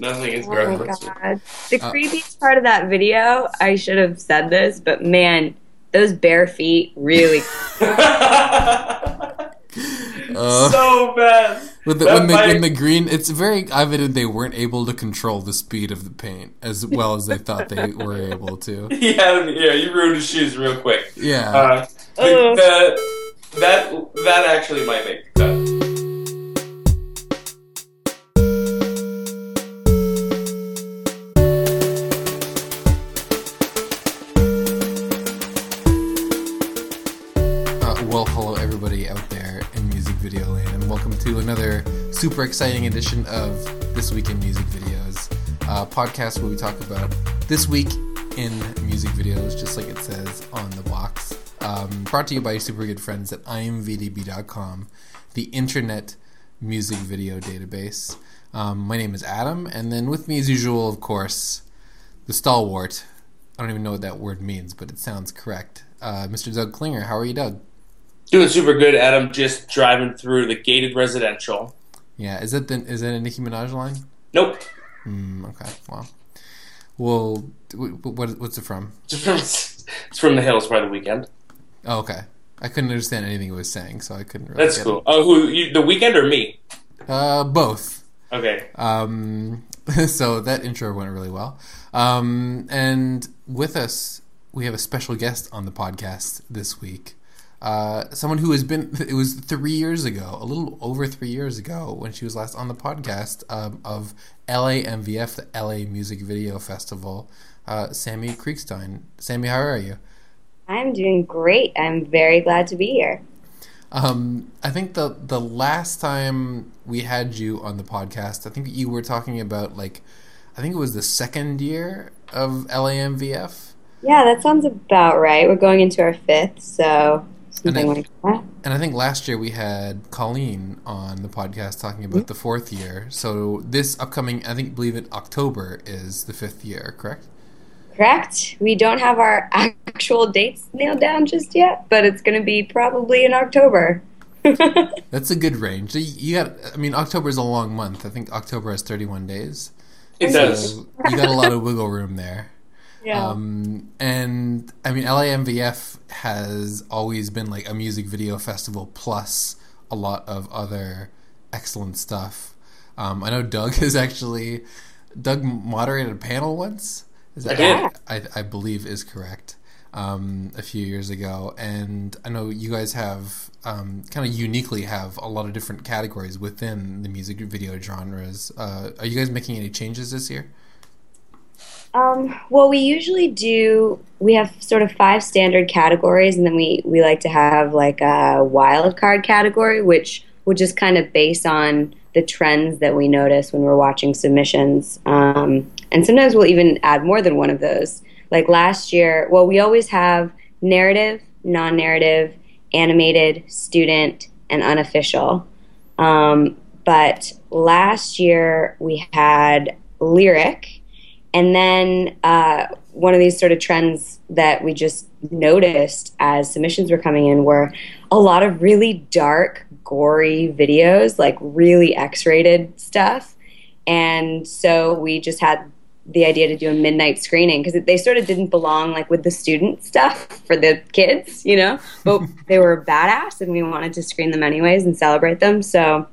Nothing is Oh my god. The Uh, creepiest part of that video, I should have said this, but man, those bare feet really. Uh, so bad. With the, when the when the green, it's very evident they weren't able to control the speed of the paint as well as they thought they were able to. Yeah, yeah, you ruined his shoes real quick. Yeah. Uh, the, the, that that actually might make the cut. Super exciting edition of This Week in Music Videos, podcast where we talk about this week in music videos, just like it says on the box. Um, brought to you by super good friends at imvdb.com, the internet music video database. Um, my name is Adam, and then with me, as usual, of course, the stalwart. I don't even know what that word means, but it sounds correct. Uh, Mr. Doug Klinger, how are you, Doug? Doing super good, Adam. Just driving through the gated residential. Yeah, is that the, is that a Nicki Minaj line? Nope. Hmm. Okay. Wow. Well, what what's it from? It's from, it's from the hills by the Weeknd. Oh, okay. I couldn't understand anything he was saying, so I couldn't. Really That's cool. Oh, who? You, the Weeknd or me? Uh, both. Okay. Um, so that intro went really well. Um, and with us, we have a special guest on the podcast this week. Uh, someone who has been, it was three years ago, a little over three years ago, when she was last on the podcast um, of LAMVF, the LA Music Video Festival. Uh, Sammy Creekstein. Sammy, how are you? I'm doing great. I'm very glad to be here. Um, I think the the last time we had you on the podcast, I think you were talking about like, I think it was the second year of LAMVF, Yeah, that sounds about right. We're going into our fifth, so something And like that. and I think last year we had Colleen on the podcast talking about mm-hmm. the fourth year. So this upcoming, I think, believe it, October is the fifth year, correct? Correct. We don't have our actual dates nailed down just yet, but it's going to be probably in October. That's a good range. You you got, I mean, October is a long month. I think October has thirty-one days. It does. You got a lot of wiggle room there. Yeah. Um, and I mean, LAMVF has always been like a music video festival plus a lot of other excellent stuff. Um, I know Doug has actually Doug moderated a panel once. Is that I. I, I believe is correct. Um, a few years ago, and I know you guys have um, kind of uniquely have a lot of different categories within the music video genres. Uh, are you guys making any changes this year? Um, well, we usually do. We have sort of five standard categories, and then we we like to have like a wild card category, which will just kind of base on the trends that we notice when we're watching submissions. Um, and sometimes we'll even add more than one of those. Like last year, well, we always have narrative, non-narrative, animated, student, and unofficial. Um, but last year we had lyric, and then uh, one of these sort of trends that we just noticed as submissions were coming in were a lot of really dark, gory videos, like really X rated stuff. And so we just had the idea to do a midnight screening because they sort of didn't belong like with the student stuff for the kids, you know, but they were badass and we wanted to screen them anyways and celebrate them. So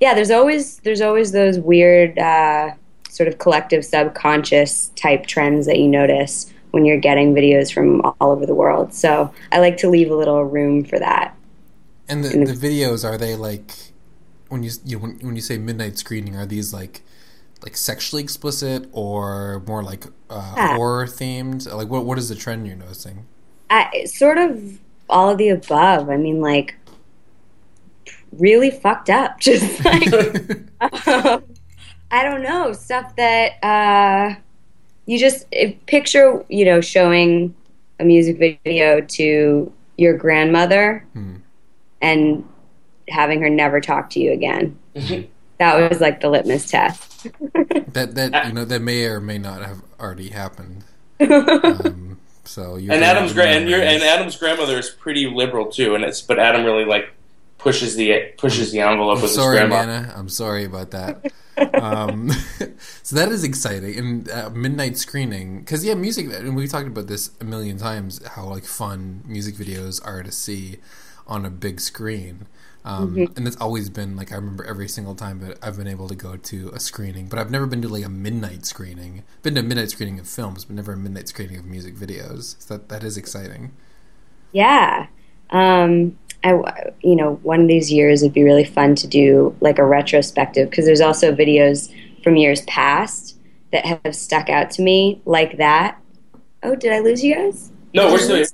yeah, there's always there's always those weird uh, sort of collective subconscious type trends that you notice when you're getting videos from all over the world. So I like to leave a little room for that. And the, the the- videos are they like when you, you when, when you say midnight screening are these like like sexually explicit or more like uh, Yeah. horror themed? Like what what is the trend you're noticing? I, sort of all of the above. I mean, like really fucked up. Just like um, I don't know stuff that uh, you just picture. You know, showing a music video to your grandmother Hmm. and having her never talk to you again. that was like the litmus test. That that you know that may or may not have already happened. Um, so you're And Adam's gra- and your and. Adam's grandmother is pretty liberal too, and it's but Adam really like pushes the pushes the envelope I'm with his sorry, grandma. Nana. I'm sorry about that. um, so that is exciting and uh, midnight screening because yeah, music. And we talked about this a million times. How like fun music videos are to see on a big screen. Um, Mm-hmm. And it's always been like I remember every single time that I've been able to go to a screening, but I've never been to like a midnight screening. Been to a midnight screening of films, but never a midnight screening of music videos. So that that is exciting. Yeah. Um, I, you know, one of these years it'd be really fun to do like a retrospective because there's also videos from years past that have stuck out to me like that. Oh, did I lose you guys? No, we're still here.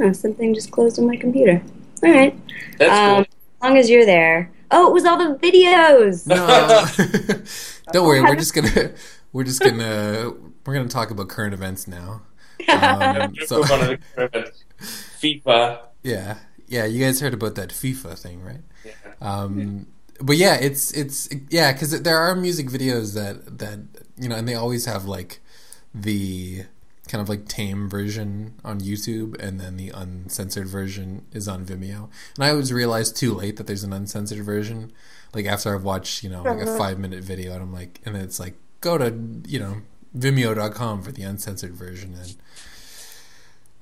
Oh, something just closed on my computer. All right. That's Um, as long as you're there. Oh, it was all the videos. No, don't worry. We're just gonna we're just gonna we're gonna talk about current events now. Um, so One of the current events. FIFA. yeah, yeah. You guys heard about that FIFA thing, right? Yeah. Um, but yeah, it's it's yeah, because there are music videos that that you know, and they always have like the kind of like tame version on YouTube, and then the uncensored version is on Vimeo. And I always realized too late that there's an uncensored version. Like after I've watched, you know, like a five minute video, and I'm like, and then it's like, go to you know Vimeo.com for the uncensored version, and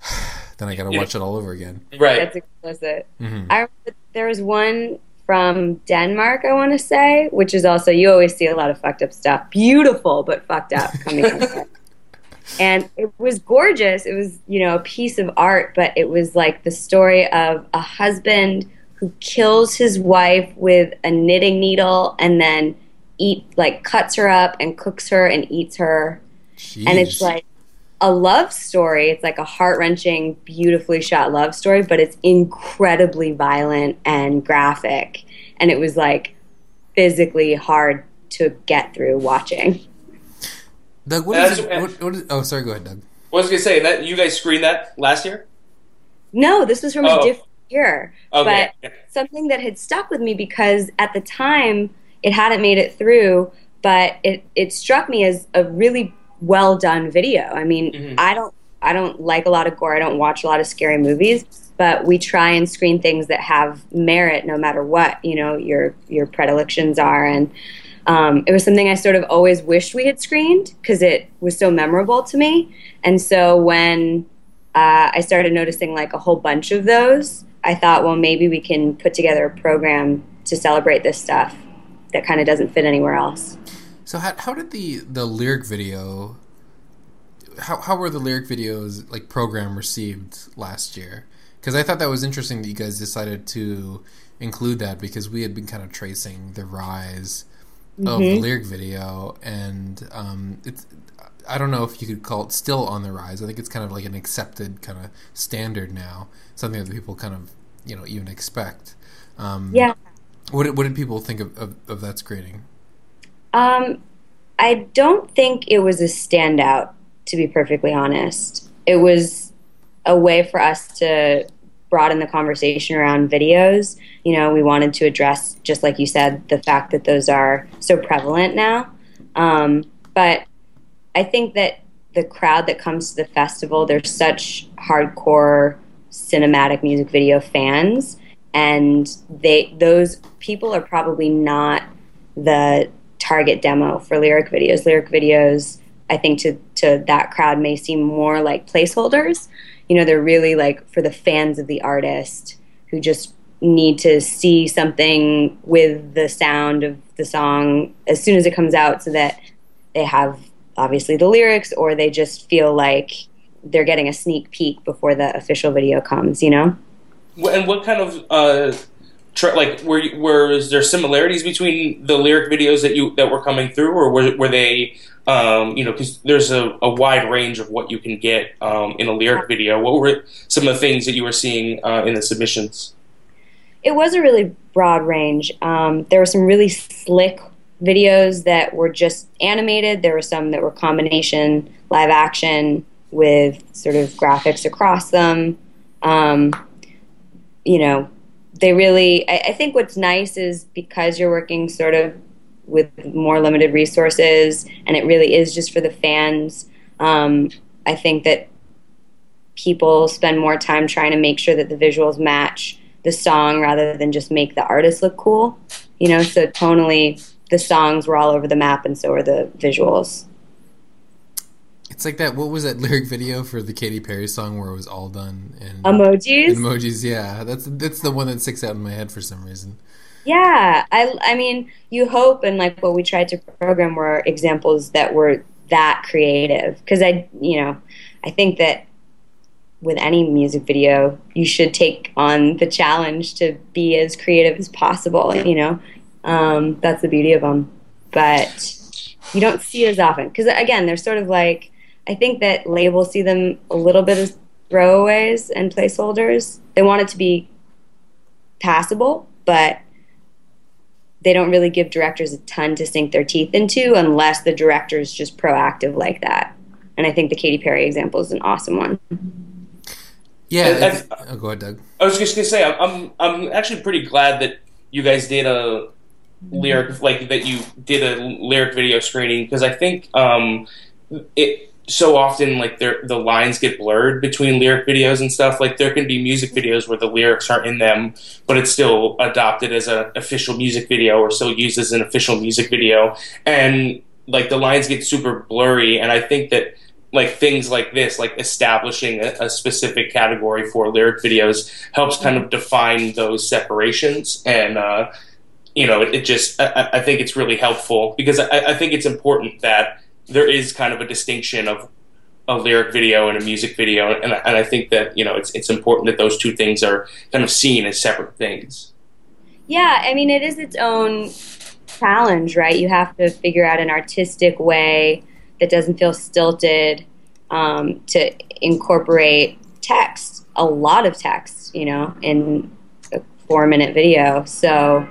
then I got to Yeah. watch it all over again. Right. That's explicit. hmm I remember there was one from Denmark, I want to say, which is also you always see a lot of fucked up stuff, beautiful but fucked up coming from it. And it was gorgeous. It was, you know, a piece of art, but it was like the story of a husband who kills his wife with a knitting needle and then eat like cuts her up and cooks her and eats her and it's like a love story. It's like a heart wrenching, beautifully shot love story, but it's incredibly violent and graphic. And it was like physically hard to get through watching. Doug, what is, it, what, what is Oh, sorry. Go ahead, Doug. What was I gonna say? That you guys screened that last year? No, this was from Oh. a different year. Okay. But something that had stuck with me because at the time it hadn't made it through, but it, it struck me as a really well done video. I mean, Mhm. I don't I don't like a lot of gore. I don't watch a lot of scary movies, but we try and screen things that have merit no matter what, you know, your your predilections are and um, it was something I sort of always wished we had screened because it was so memorable to me. And so when uh, I started noticing like a whole bunch of those, I thought, well, maybe we can put together a program to celebrate this stuff that kind of doesn't fit anywhere else. So how how did the the lyric video? How how were the lyric videos like program received last year? Because I thought that was interesting that you guys decided to include that because we had been kind of tracing the rise of the lyric video, and um, it's I don't know if you could call it still on the rise. I think it's kind of like an accepted kind of standard now, something that people kind of you know even expect. Um, Yeah. What did, what did people think of, of, of that screening? Um, I don't think it was a standout, to be perfectly honest. It was a way for us to broaden the conversation around videos. You know, we wanted to address, just like you said, the fact that those are so prevalent now. Um, but I think that the crowd that comes to the festival, they're such hardcore cinematic music video fans, and they those people are probably not the target demo for lyric videos. Lyric videos, I think, to to that crowd may seem more like placeholders. You know, they're really like for the fans of the artist who just need to see something with the sound of the song as soon as it comes out, so that they have obviously the lyrics, or they just feel like they're getting a sneak peek before the official video comes. You know. And what kind of uh, like were were there similarities between the lyric videos that you that were coming through, or were were they um, you know because there's a, a wide range of what you can get um, in a lyric video. What were some of the things that you were seeing uh, in the submissions? it was a really broad range. Um, there were some really slick videos that were just animated. There were some that were combination live action with sort of graphics across them. Um, you know, they really. I, I think what's nice is because you're working sort of with more limited resources, and it really is just for the fans. Um, I think that people spend more time trying to make sure that the visuals match the song rather than just make the artist look cool. You know, so tonally, the songs were all over the map, and so were the visuals. It's like that. What was that lyric video for the Katy Perry song where it was all done in emojis? in emojis, yeah. That's that's the one that sticks out in my head for some reason. Yeah, I I mean, you hope and like what we tried to program were examples that were that creative because I you know I think that with any music video you should take on the challenge to be as creative as possible. You know, um, that's the beauty of them, but you don't see it as often because again they're sort of like I think that labels see them a little bit as throwaways and placeholders. They want it to be passable, but they don't really give directors a ton to sink their teeth into unless the director is just proactive like that. And I think the Katy Perry example is an awesome one. Yeah. oh, go ahead, Doug. I was just gonna say I'm I'm actually pretty glad that you guys did a lyric like that you did a lyric video screening because I think um, it so often like the lines get blurred between lyric videos and stuff. Like there can be music videos where the lyrics aren't in them but it's still adopted as an official music video or still used as an official music video. And like the lines get super blurry and i think that like things like this like establishing a, a specific category for lyric videos helps kind of define those separations. And uh, you know it, it just I, I, think it's really helpful because I, I think it's important that there is kind of a distinction of a lyric video and a music video, and, and I think that you know it's it's important that those two things are kind of seen as separate things. Yeah, I mean it is its own challenge, right? You have to figure out an artistic way that doesn't feel stilted um, to incorporate text, a lot of text, you know, in a four minute video. So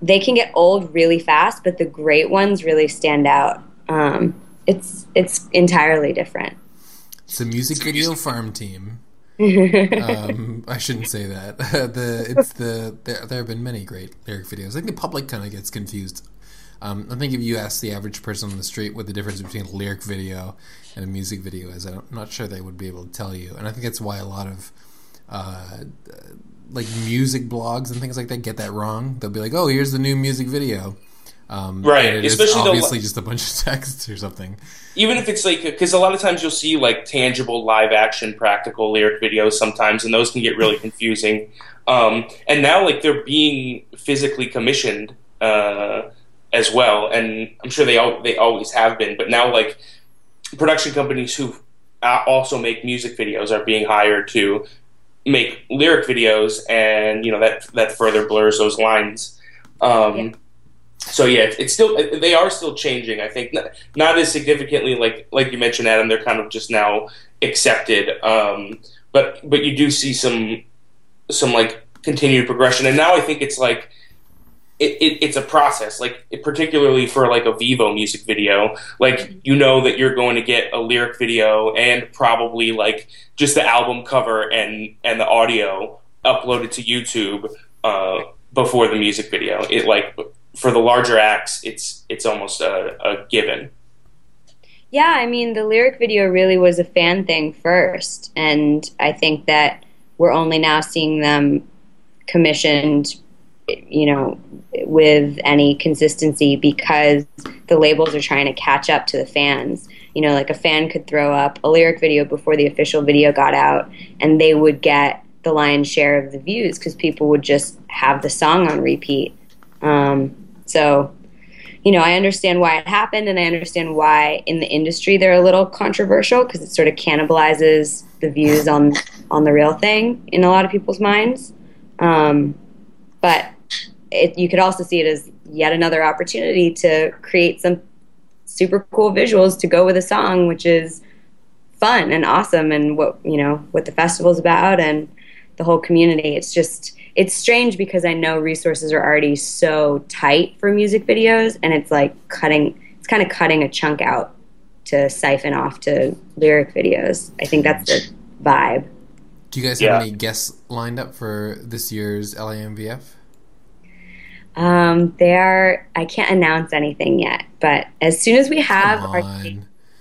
they can get old really fast, but the great ones really stand out um, it's it's entirely different. It's a music video farm team. um, I shouldn't say that. the it's the there there have been many great lyric videos. I think the public kind of gets confused. Um, I think if you ask the average person on the street what the difference between a lyric video and a music video is, I'm not sure they would be able to tell you. And I think that's why a lot of uh, like music blogs and things like that get that wrong. They'll be like, "Oh, here's the new music video," Um, right, especially obviously the, just a bunch of text or something. Even if it's like because a lot of times you'll see like tangible live action practical lyric videos sometimes, and those can get really confusing. Um, and now like they're being physically commissioned uh, as well, and I'm sure they all, they always have been, but now like production companies who also make music videos are being hired to make lyric videos, and you know that that further blurs those lines. Um, yeah so yeah, it's still they are still changing. I think not, not, as significantly like like you mentioned, Adam. They're kind of just now accepted, um, but but you do see some some like continued progression. And now I think it's like it, it, it's a process. Like it, particularly for like a Vevo music video, like you know that you're going to get a lyric video and probably like just the album cover and and the audio uploaded to YouTube. Uh, before the music video. It like for the larger acts, it's it's almost a, a given. Yeah, I mean, the lyric video really was a fan thing first, and I think that we're only now seeing them commissioned, you know, with any consistency because the labels are trying to catch up to the fans. You know, like a fan could throw up a lyric video before the official video got out, and they would get the lion's share of the views because people would just have the song on repeat. Um, so, you know, I understand why it happened, and I understand why in the industry they're a little controversial because it sort of cannibalizes the views on on the real thing in a lot of people's minds. Um, but it, you could also see it as yet another opportunity to create some super cool visuals to go with a song, which is fun and awesome, and what you know what the festival's about, and the whole community. It's just it's strange because I know resources are already so tight for music videos, and it's like cutting. It's kind of cutting a chunk out to siphon off to lyric videos. I think that's the vibe. Do you guys have yeah. any guests lined up for this year's LAMVF? Um, they are. I can't announce anything yet, but as soon as we have our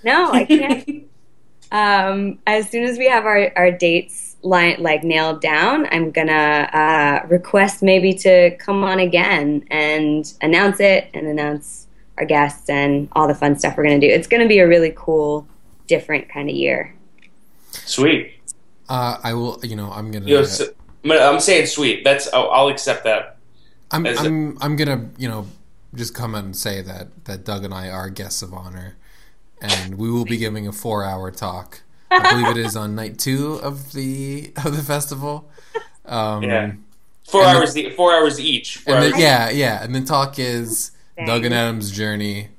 no, I can't. um, as soon as we have our, our dates line like nailed down, I'm gonna uh, request maybe to come on again and announce it and announce our guests and all the fun stuff we're gonna do. It's gonna be a really cool, different kind of year. Sweet. Uh, I will. You know, I'm gonna. You know, so, I'm saying sweet. That's I'll, I'll accept that. I'm as a- I'm I'm gonna you know just come and say that that Doug and I are guests of honor, and we will be giving a four hour talk. I believe it is on night two of the of the festival. Um, Yeah. Four And the- hours. four hours each. Four And hours then, yeah, yeah, and the talk is Dang. Doug and Adam's journey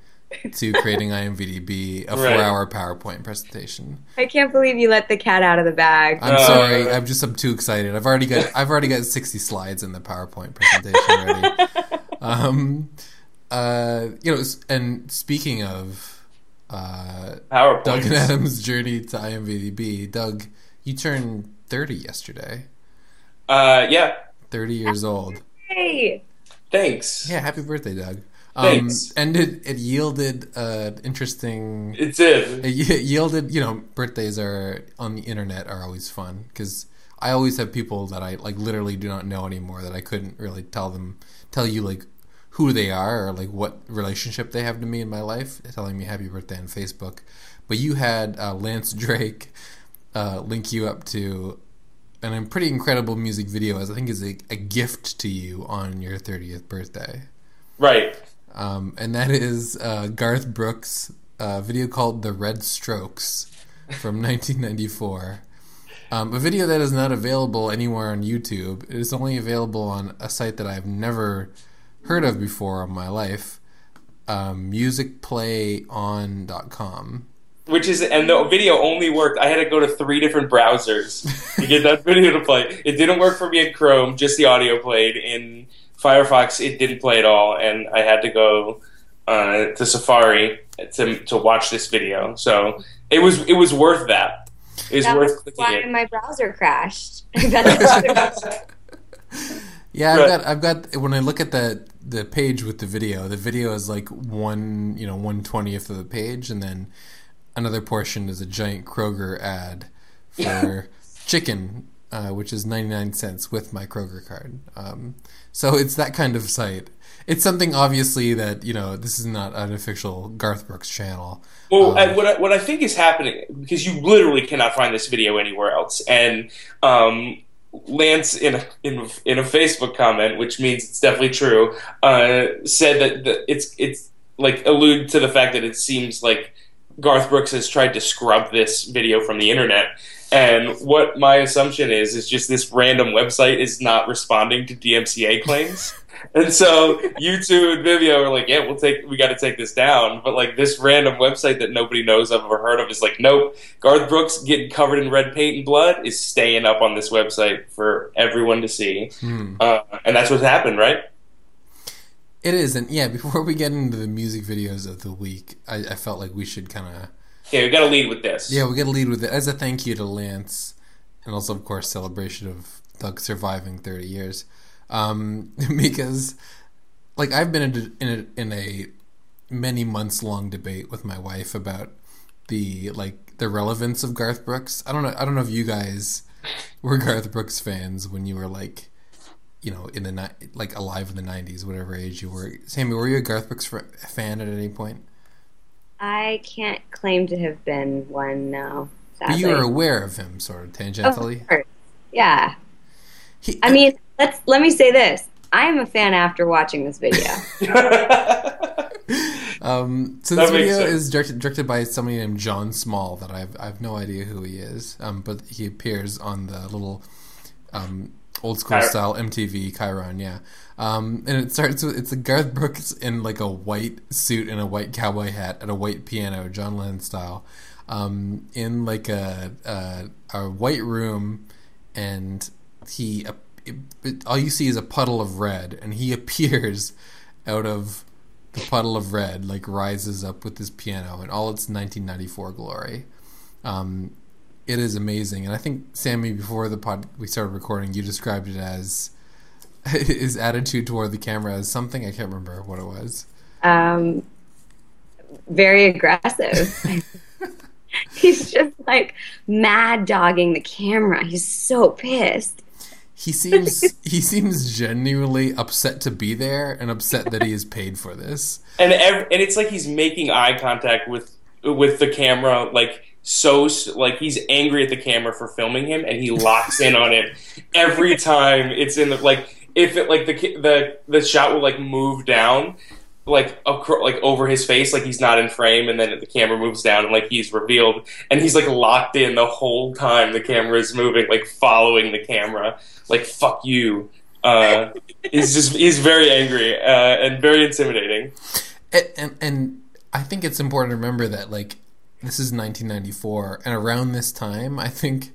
to creating IMVDB, a Right. four-hour PowerPoint presentation. I can't believe you let the cat out of the bag. I'm Uh, sorry, I'm just I'm too excited. I've already got I've already got 60 slides in the PowerPoint presentation already. um, uh, you know, and speaking of uh, PowerPoint. Doug and Adam's journey to IMVDB, Doug, you turned 30 yesterday. Uh, yeah. 30 years old. hey, Thanks. Yeah, happy birthday, Doug. Um, Thanks. and it, it yielded uh, interesting. It's it. It yielded, you know, birthdays are on the internet are always fun because I always have people that I like literally do not know anymore that I couldn't really tell them tell you like who they are or like what relationship they have to me in my life, telling me happy birthday on Facebook. But you had uh, Lance Drake uh, link you up to an a pretty incredible music video, as I think is a, a gift to you on your 30th birthday. Right. Um, and that is uh, Garth Brooks' uh, video called "The Red Strokes" from 1994. Um, a video that is not available anywhere on YouTube. It is only available on a site that I've never heard of before in my life, um, musicplayon.com. Which is, and the video only worked. I had to go to three different browsers to get that video to play. It didn't work for me in Chrome; just the audio played. In Firefox, it didn't play at all, and I had to go uh, to Safari to to watch this video. So it was it was worth that. It was that worth was clicking why it. my browser crashed. Yeah, I've got I've got when I look at the the page with the video, the video is like one you know one twentieth of the page, and then another portion is a giant Kroger ad for chicken, uh, which is ninety nine cents with my Kroger card. Um, so it's that kind of site. It's something obviously that you know this is not an official Garth Brooks channel. Well, Um, I, what I, what I think is happening because you literally cannot find this video anywhere else, and um, Lance in a, in in a Facebook comment, which means it's definitely true, uh, said that the, it's it's like allude to the fact that it seems like Garth Brooks has tried to scrub this video from the internet. And what my assumption is is just this random website is not responding to DMCA claims. And so YouTube and Vimeo are like, yeah, we'll take, we got to take this down. But like this random website that nobody knows of or heard of is like, nope. Garth Brooks getting covered in red paint and blood is staying up on this website for everyone to see. Hmm. Uh, and that's what's happened, right? It is, and yeah. Before we get into the music videos of the week, I, I felt like we should kind of Yeah, we got to lead with this. Yeah, we got to lead with it as a thank you to Lance, and also, of course, celebration of Doug surviving thirty years. Um, because, like, I've been in a, in a, in a many months long debate with my wife about the like the relevance of Garth Brooks. I don't know. I don't know if you guys were Garth Brooks fans when you were like, you know, in the ni- like alive in the '90s, whatever age you were. Sammy, were you a Garth Brooks fan at any point? I can't claim to have been one now. But you were aware of him, sort of Of tangentially. course. Yeah. He- I mean, let's let me say this. I am a fan after watching this video. Um, so this video sense. is directed, directed by somebody named Jon Small that I've I've no idea who he is. Um, but he appears on the little um, old school Chir- style MTV Chiron, yeah. Um, and it starts with it's a Garth Brooks in like a white suit and a white cowboy hat at a white piano, John Lennon style, um, in like a, a a white room, and he all you see is a puddle of red, and he appears out of the puddle of red like rises up with his piano in all its 1994 glory. Um, it is amazing, and I think Sammy, before the pod we started recording, you described it as his attitude toward the camera as something I can't remember what it was. Um, very aggressive. He's just like mad dogging the camera. He's so pissed. He seems he seems genuinely upset to be there and upset that he is paid for this. And ev- and it's like he's making eye contact with with the camera, like so like he's angry at the camera for filming him, and he locks in on it every time it's in the like if it like the the the shot will like move down like acro- like over his face, like he's not in frame, and then the camera moves down and like he's revealed, and he's like locked in the whole time the camera is moving, like following the camera, like fuck you. Uh, he's just he's very angry uh, and very intimidating. And, and and I think it's important to remember that like this is 1994, and around this time, I think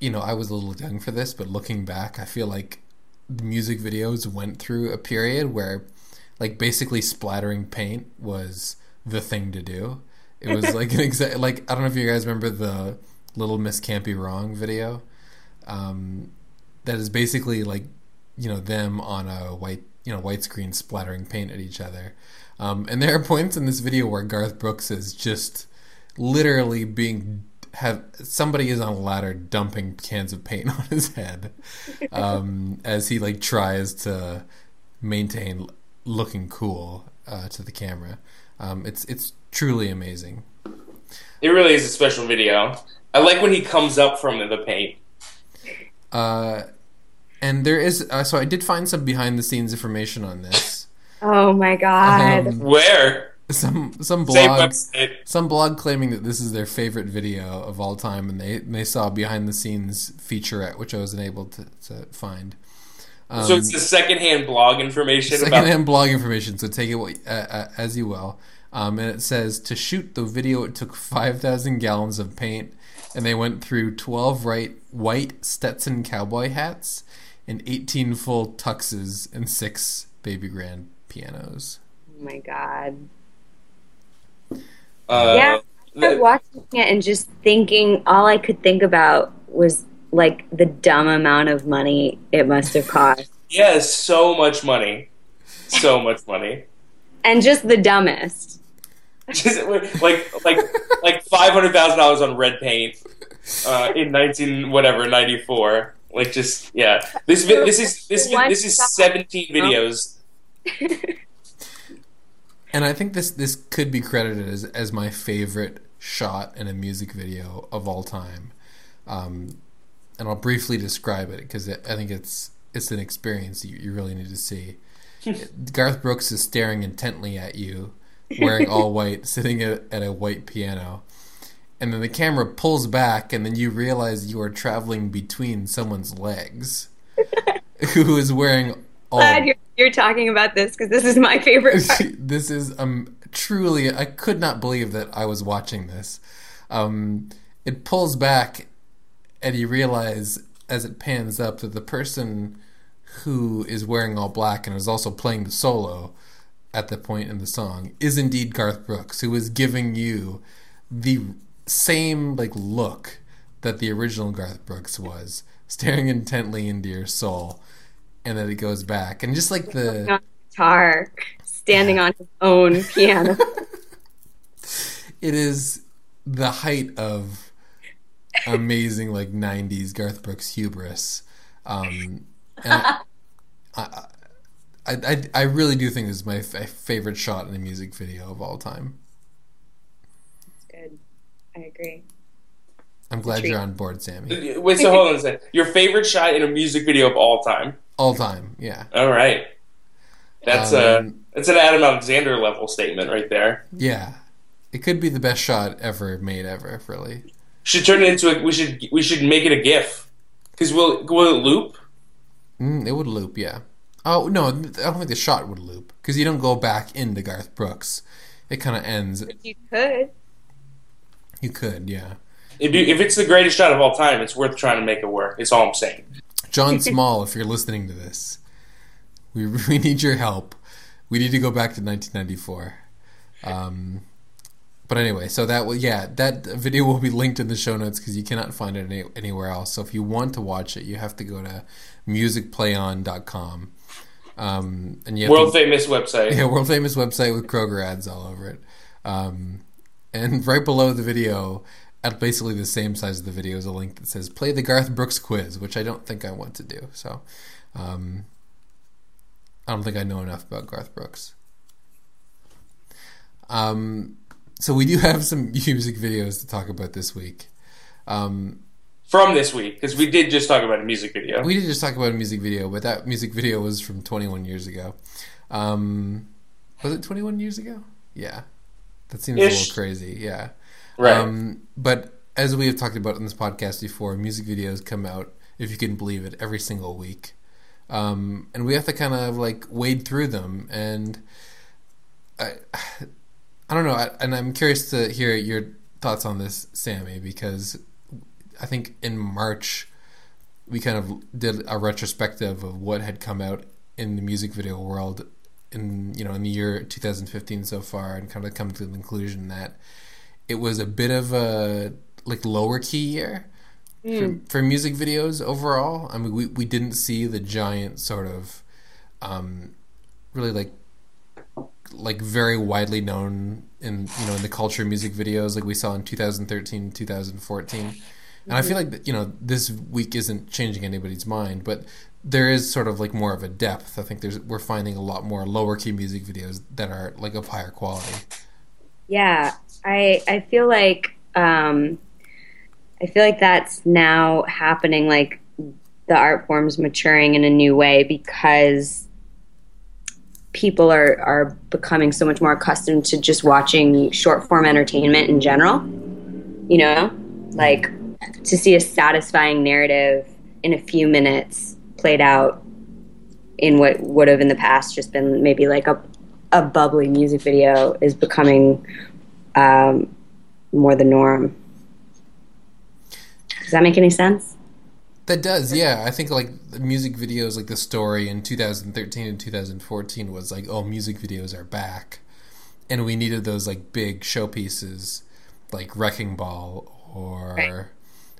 you know I was a little young for this, but looking back, I feel like the music videos went through a period where like basically splattering paint was the thing to do. It was like an exact like I don't know if you guys remember the Little Miss Can't Be Wrong video. Um, that is basically like you know them on a white you know white screen splattering paint at each other. Um, and there are points in this video where Garth Brooks is just literally being have somebody is on a ladder dumping cans of paint on his head um, as he like tries to maintain looking cool uh, to the camera. Um, it's it's truly amazing. It really is a special video. I like when he comes up from the paint. Uh, and there is uh, so I did find some behind the scenes information on this. Oh my god! Um, Where? Some some blog some blog claiming that this is their favorite video of all time, and they they saw behind the scenes featurette, which I was unable to, to find. Um, so it's the secondhand blog information about. secondhand blog information. So take it what- uh, uh, as you will. Um, and it says to shoot the video, it took five thousand gallons of paint, and they went through twelve right white Stetson cowboy hats, and eighteen full tuxes, and six baby grand pianos. Oh my god! Uh, Yeah. I was watching it and just thinking, all I could think about was like the dumb amount of money it must have cost, yeah, so much money, so much money. and just the dumbest. Just, like like like five hundred thousand dollars on red paint uh, in nineteen whatever ninety four. Like just yeah, this vi- this is this this is seventeen videos. And I think this this could be credited as as my favorite shot in a music video of all time. Um, and I'll briefly describe it because I think it's it's an experience you, you really need to see. Garth Brooks is staring intently at you, wearing all white, sitting at, at a white piano. And then the camera pulls back, and then you realize you are traveling between someone's legs, who is wearing all Glad you're, you're talking about this because this is my favorite part. this is um truly I could not believe that I was watching this. Um, it pulls back, and you realize as it pans up that the person who is wearing all black and is also playing the solo at the point in the song is indeed Garth Brooks, who is giving you the same like look that the original Garth Brooks was, staring intently into your soul, and then it goes back, and just like the guitar, standing on his own piano. it is the height of amazing like 90s garth brooks hubris. Um and I, I, I, I really do think this is my f- favorite shot in a music video of all time. That's Good, I agree. i'm glad you're on board sammy. Wait, so hold on a second. Your favorite shot in a music video of all time? all time yeah. All right, that's Um, a that's an Adam Alexander level statement right there. yeah. It could be the best shot ever made ever really Should turn it into a. We should we should make it a GIF. Because will will it loop? mm, it would loop yeah oh no i don't think the shot would loop because you don't go back into garth brooks it kind of ends You could. you could yeah If, you, if it's the greatest shot of all time, it's worth trying to make it work. It's all I'm saying. Jon Small, if you're listening to this, we we need your help. We need to go back to 1994. Um, but anyway, so that will yeah, that video will be linked in the show notes because you cannot find it any, anywhere else. So if you want to watch it, you have to go to musicplayon.com. Um, and have World to, famous website. yeah, world famous website with Kroger ads all over it. Um, and right below the video, at basically the same size of the video is a link that says "Play the Garth Brooks quiz," which I don't think I want to do. So, um, I don't think I know enough about Garth Brooks. Um, so we do have some music videos to talk about this week. Um, From this week, because we did just talk about a music video. we did just talk about a music video, but that music video was from 21 years ago. Um, was it 21 years ago? Yeah, that seems a little crazy. Yeah. right. Um, but as we have talked about in this podcast before, music videos come out, if you can believe it, every single week. Um, and we have to kind of like wade through them. And I, I don't know. I, and I'm curious to hear your thoughts on this, Sammy, because I think in March we kind of did a retrospective of what had come out in the music video world in you know in the year 2015 so far, and kind of come to the conclusion that it was a bit of a like lower key year for, for music videos overall. I mean, we we didn't see the giant sort of um, really like like very widely known in you know in the culture music videos like we saw in 2013 2014 and i feel like you know this week isn't changing anybody's mind but there is sort of like more of a depth. I think there's we're finding a lot more lower key music videos that are like of higher quality. Yeah, I I feel like um, I feel like that's now happening. Like the art form's maturing in a new way because people are are becoming so much more accustomed to just watching short form entertainment in general. You know, like to see a satisfying narrative in a few minutes played out in what would have in the past just been maybe like a a bubbly music video is becoming um, more the norm. Does that make any sense? That does, yeah. I think like the music videos, like the story in 2013 and 2014 was like, oh, music videos are back, and we needed those like big showpieces, like Wrecking Ball or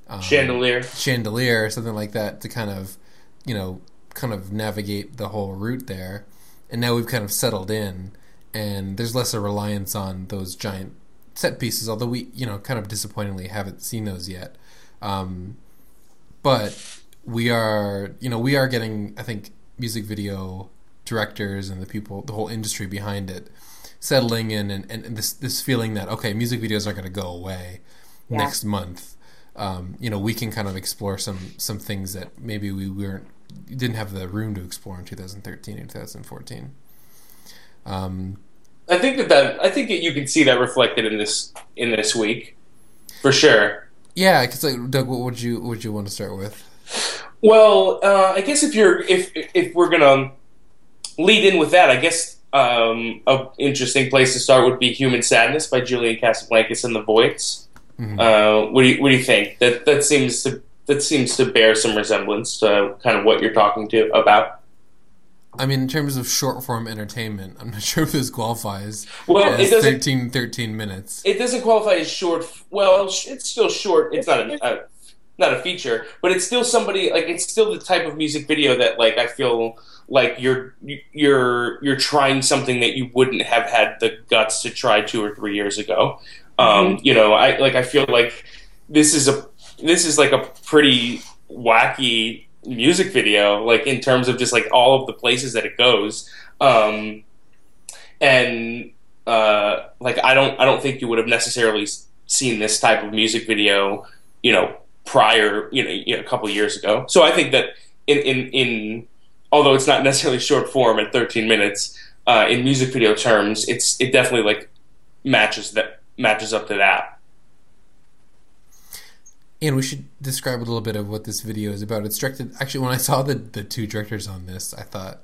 um, Chandelier. Chandelier or something like that to kind of, you know, kind of navigate the whole route there. And now we've kind of settled in, and there's less a reliance on those giant set pieces. Although we, you know, kind of disappointingly haven't seen those yet. Um, but we are, you know, we are getting, I think, music video directors and the people, the whole industry behind it, settling in, and, and, and this this feeling that okay, music videos are going to go away Yeah. next month. Um, you know, we can kind of explore some some things that maybe we weren't didn't have the room to explore in 2013 and 2014. Um, I think that, that I think that you can see that reflected in this in this week, for sure. Yeah, because like Doug, what would you what would you want to start with? Well, uh, I guess if you're if if we're gonna lead in with that, I guess um, a interesting place to start would be "Human Sadness" by Julian Casablancas and the Voidz. Mhm. Uh, what do you what do you think? That that seems to that seems to bear some resemblance to kind of what you're talking to about. I mean, in terms of short form entertainment, I'm not sure if this qualifies Well, it doesn't 13, 13 minutes. it doesn't qualify as short. Well, it's still short. It's not a, a not a feature, but it's still somebody like it's still the type of music video that like I feel like you're you're you're trying something that you wouldn't have had the guts to try two or three years ago. Um, you know, I like I feel like this is a this is like a pretty wacky music video, like in terms of just like all of the places that it goes. Um, and uh, like I don't I don't think you would have necessarily seen this type of music video, you know, prior, you know, you know, a couple years ago. So I think that in in in although it's not necessarily short form at 13 minutes, uh, in music video terms, it's it definitely like matches that matches up to that. And we should describe a little bit of what this video is about. It's directed. Actually, when I saw the the two directors on this, I thought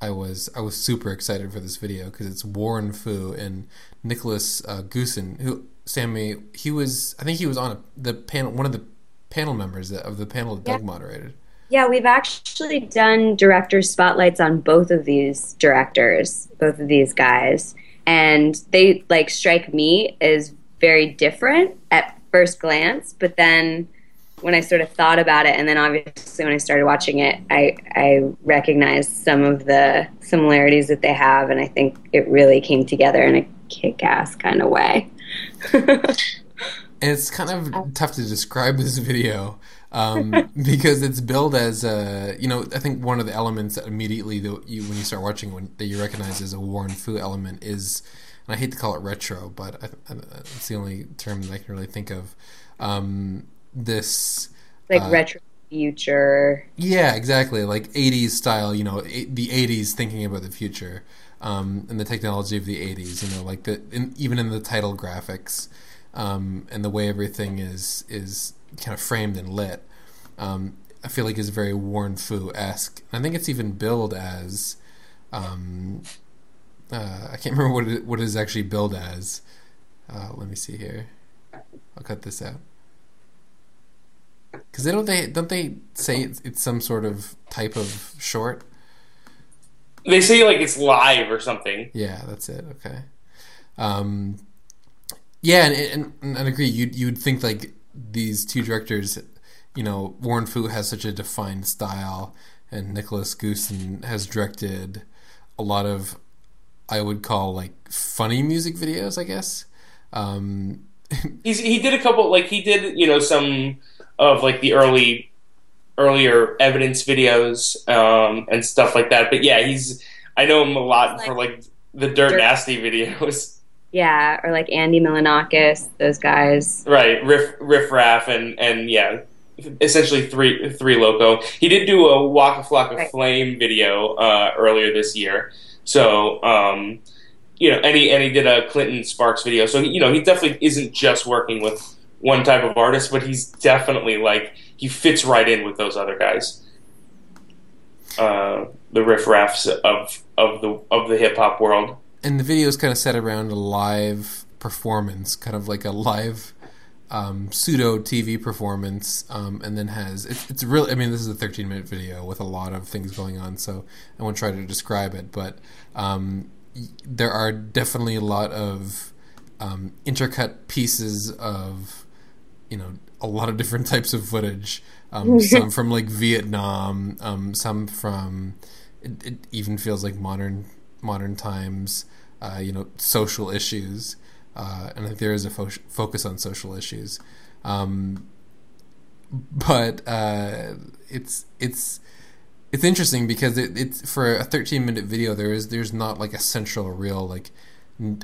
I was I was super excited for this video because it's Warren Fu and Nicholas uh, Goossen, who Sammy he was I think he was on a, the panel one of the panel members of the panel that Doug moderated. Yeah, we've actually done director spotlights on both of these directors, both of these guys, and they like strike me as very different at first glance, but then when I sort of thought about it, and then obviously when I started watching it, I I recognized some of the similarities that they have, and I think it really came together in a kick-ass kind of way. It's kind of tough to describe this video um, because it's billed as a, you know, I think one of the elements that immediately that you, when you start watching when, that you recognize as a Warren Fu element is, and I hate to call it retro, but I, I, it's the only term that I can really think of. Um, this like uh, retro future. Yeah, exactly. Like 80s style, you know, the 80s thinking about the future um, and the technology of the 80s, you know, like the in, even in the title graphics um, and the way everything is is kind of framed and lit. Um, I feel like is very Warren Fu esque. I think it's even billed as um, uh, I can't remember what it, what it is actually billed as. Uh, let me see here. I'll cut this out. Because they don't they don't they say it's, it's some sort of type of short. They say like it's live or something. Yeah, that's it. Okay. Um, yeah, and, and, and I agree. You you'd think like these two directors, you know, Warren Fu has such a defined style, and Nicholas Goossen has directed a lot of, I would call like funny music videos. I guess. Um, He's he did a couple like he did you know some of like the early earlier evidence videos um, and stuff like that. But yeah, he's I know him a lot like, for like the Dirt, Dirt Nasty videos. Yeah, or like Andy Milonakis, those guys. Right, Riff Riff Raff and and yeah, essentially three three loco. He did do a Walk Waka Flocka right. Flame video uh, earlier this year. So um, you know, and he and he did a Clinton Sparks video. So you know, he definitely isn't just working with one type of artist, but he's definitely like he fits right in with those other guys. Uh, the riff raffs of of the of the hip hop world. And the video is kind of set around a live performance, kind of like a live um, pseudo TV performance, um, and then has it's, it's really. I mean, this is a 13 minute video with a lot of things going on, so I won't try to describe it, but um, there are definitely a lot of um, intercut pieces of you know a lot of different types of footage. Um, some from like Vietnam, um, some from it, it, even feels like modern modern times. Uh, you know, social issues, uh, and there is a fo- focus on social issues. Um, but uh, it's it's it's interesting because it, it's for a 13 minute video. There is there's not like a central, real like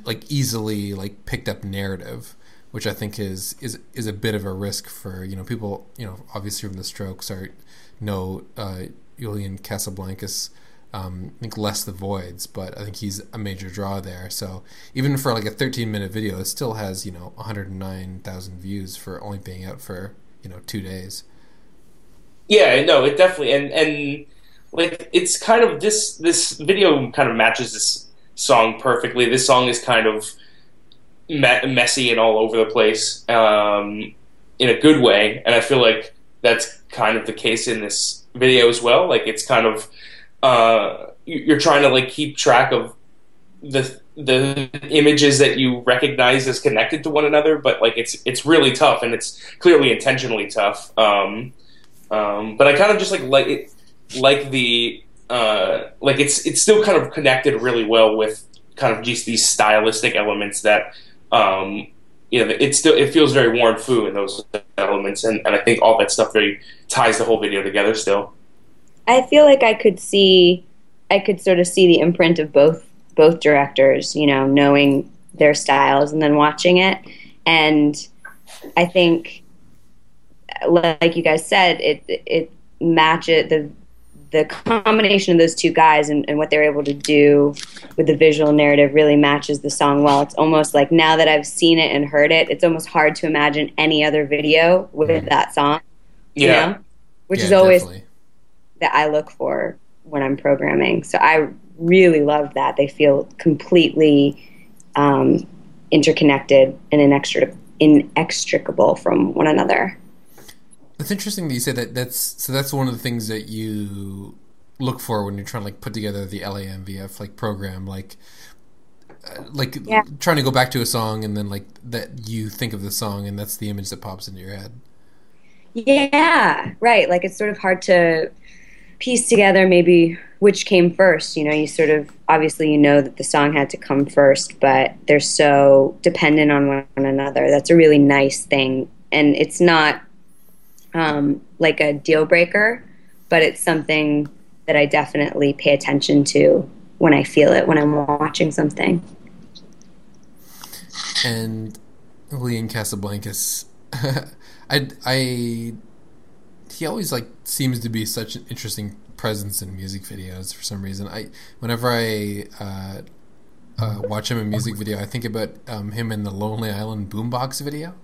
like easily like picked up narrative which I think is is is a bit of a risk for you know people you know obviously from the Strokes are know uh, Julian Casablancas. Um, I think less the Voidz, but I think he's a major draw there. So even for like a 13 minute video, it still has you know 109,000 views for only being out for you know two days. Yeah, no, it definitely and and like it's kind of this this video kind of matches this song perfectly. This song is kind of me- messy and all over the place um, in a good way, and I feel like that's kind of the case in this video as well. Like it's kind of uh, you're trying to like keep track of the the images that you recognize as connected to one another, but like it's it's really tough and it's clearly intentionally tough. Um, um, but I kind of just like like it, like the uh, like it's it's still kind of connected really well with kind of just these stylistic elements that um, you know, it still it feels very Warren Fu in those elements, and, and I think all that stuff very ties the whole video together. Still, I feel like I could see, I could sort of see the imprint of both both directors. You know, knowing their styles and then watching it, and I think, like you guys said, it it matches the the combination of those two guys and, and, what they're able to do with the visual narrative really matches the song well. It's almost like now that I've seen it and heard it, it's almost hard to imagine any other video with mm. that song. Yeah. You know? Which yeah, is always definitely. That I look for when I'm programming. So I really love that. They feel completely um, interconnected and inextric- inextricable from one another. It's interesting that you say that. That's so. That's one of the things that you look for when you're trying to like put together the LAMVF like program, like uh, like yeah. trying to go back to a song and then like that you think of the song and that's the image that pops into your head. Yeah, right. Like it's sort of hard to piece together maybe which came first. You know, you sort of obviously you know that the song had to come first, but they're so dependent on one another. That's a really nice thing, and it's not um, like a deal breaker, but it's something that I definitely pay attention to when I feel it when I'm watching something. And Julian Casablancas, I, I, he always like seems to be such an interesting presence in music videos for some reason. I, whenever I uh, uh, watch him in music video, I think about um, him in the Lonely Island Boombox video,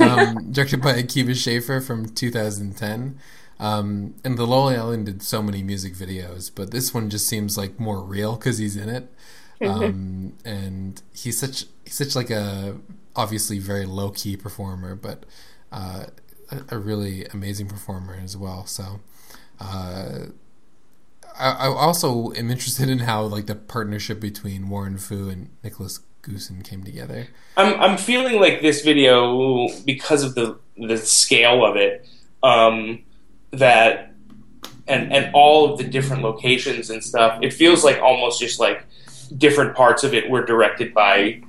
um, directed by Akiva Schaffer from 2010. Um, and the Lonely Island did so many music videos, but this one just seems like more real because he's in it. Um, and he's such he's such like a obviously very low key performer, but uh, a, really amazing performer as well. So. Uh, I, I also am interested in how like the partnership between Warren Fu and Nicholas Goossen came together. I'm I'm feeling like this video because of the the scale of it, um, that and and all of the different locations and stuff. It feels like almost just like different parts of it were directed by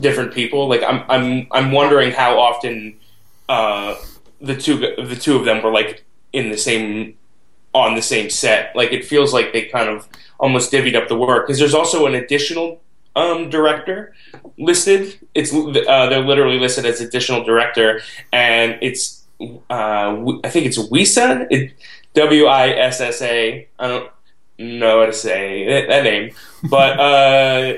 different people. Like I'm I'm I'm wondering how often uh, the two the two of them were like in the same on the same set. Like it feels like they kind of almost divvied up the work because there's also an additional um, director listed. It's uh, they're literally listed as additional director, and it's uh, I think it's Wissa. It, W I S S A. I don't know how to say that, that name, but uh,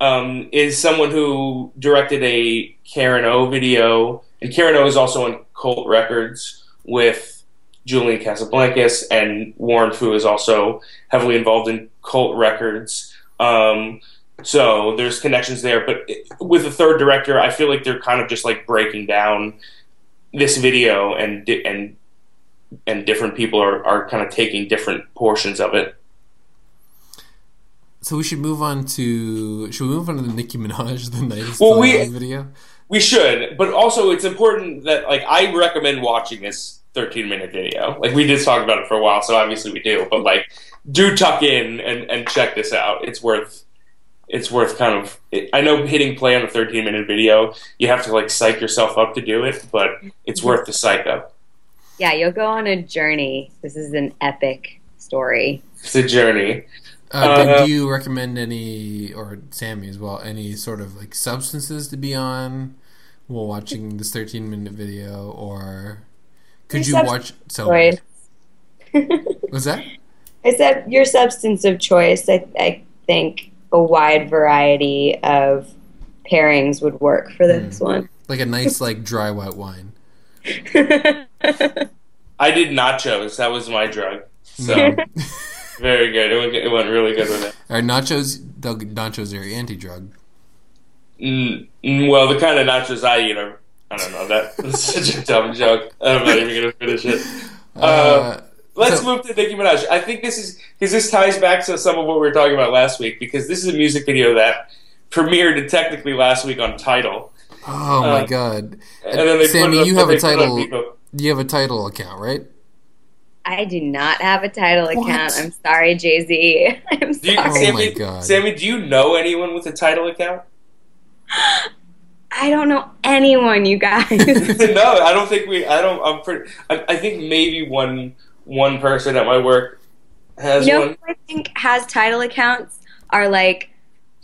um, is someone who directed a Karen O video, and Karen O is also on Cult Records with Julian Casablancas, and Warren Fu is also heavily involved in Cult Records. Um, so there's connections there, but with the third director, I feel like they're kind of just like breaking down this video and and and different people are, are kind of taking different portions of it. So we should move on to should we move on to the Nicki Minaj the night well, we, video? We should, but also it's important that like I recommend watching this 13 minute video. Like we did talk about it for a while, so obviously we do. But like, do tuck in and, and check this out. It's worth it's worth kind of. I know hitting play on a 13 minute video, you have to like psych yourself up to do it, but it's worth the psych up. Yeah, you'll go on a journey. This is an epic story. It's a journey. Uh, uh, do you recommend any, or Sammy as well, any sort of like substances to be on while watching this 13 minute video, or could your you watch? So, was that? I said your substance of choice. I, I think a wide variety of pairings would work for this mm. one. Like a nice, like dry white wine. I did nachos. That was my drug. So very good. It went, it went really good with it. Are nachos? Nachos are anti-drug. Mm, mm, well, the kind of nachos I eat are. I don't know. That's such a dumb joke. I'm not even gonna finish it. Uh, uh, let's so, move to Nicki Minaj. I think this is because this ties back to some of what we were talking about last week. Because this is a music video that premiered technically last week on Tidal. Oh uh, my god! And then they Sammy, you have a Tidal. You have a Tidal account, right? I do not have a Tidal what? account. I'm sorry, Jay Z. I'm sorry. You, Sammy, oh my god. Sammy, do you know anyone with a Tidal account? I don't know anyone, you guys. no, I don't think we. I don't. I'm pretty. I, I, think maybe one one person at my work has you know one. I think has Tidal accounts are like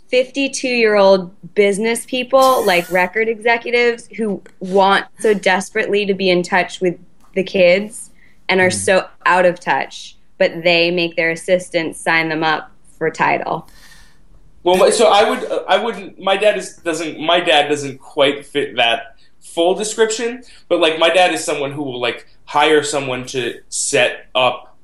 52 year old business people, like record executives, who want so desperately to be in touch with the kids and are mm. so out of touch, but they make their assistants sign them up for Tidal. Well, so I would, I wouldn't. My dad is doesn't. My dad doesn't quite fit that full description, but like my dad is someone who will like hire someone to set up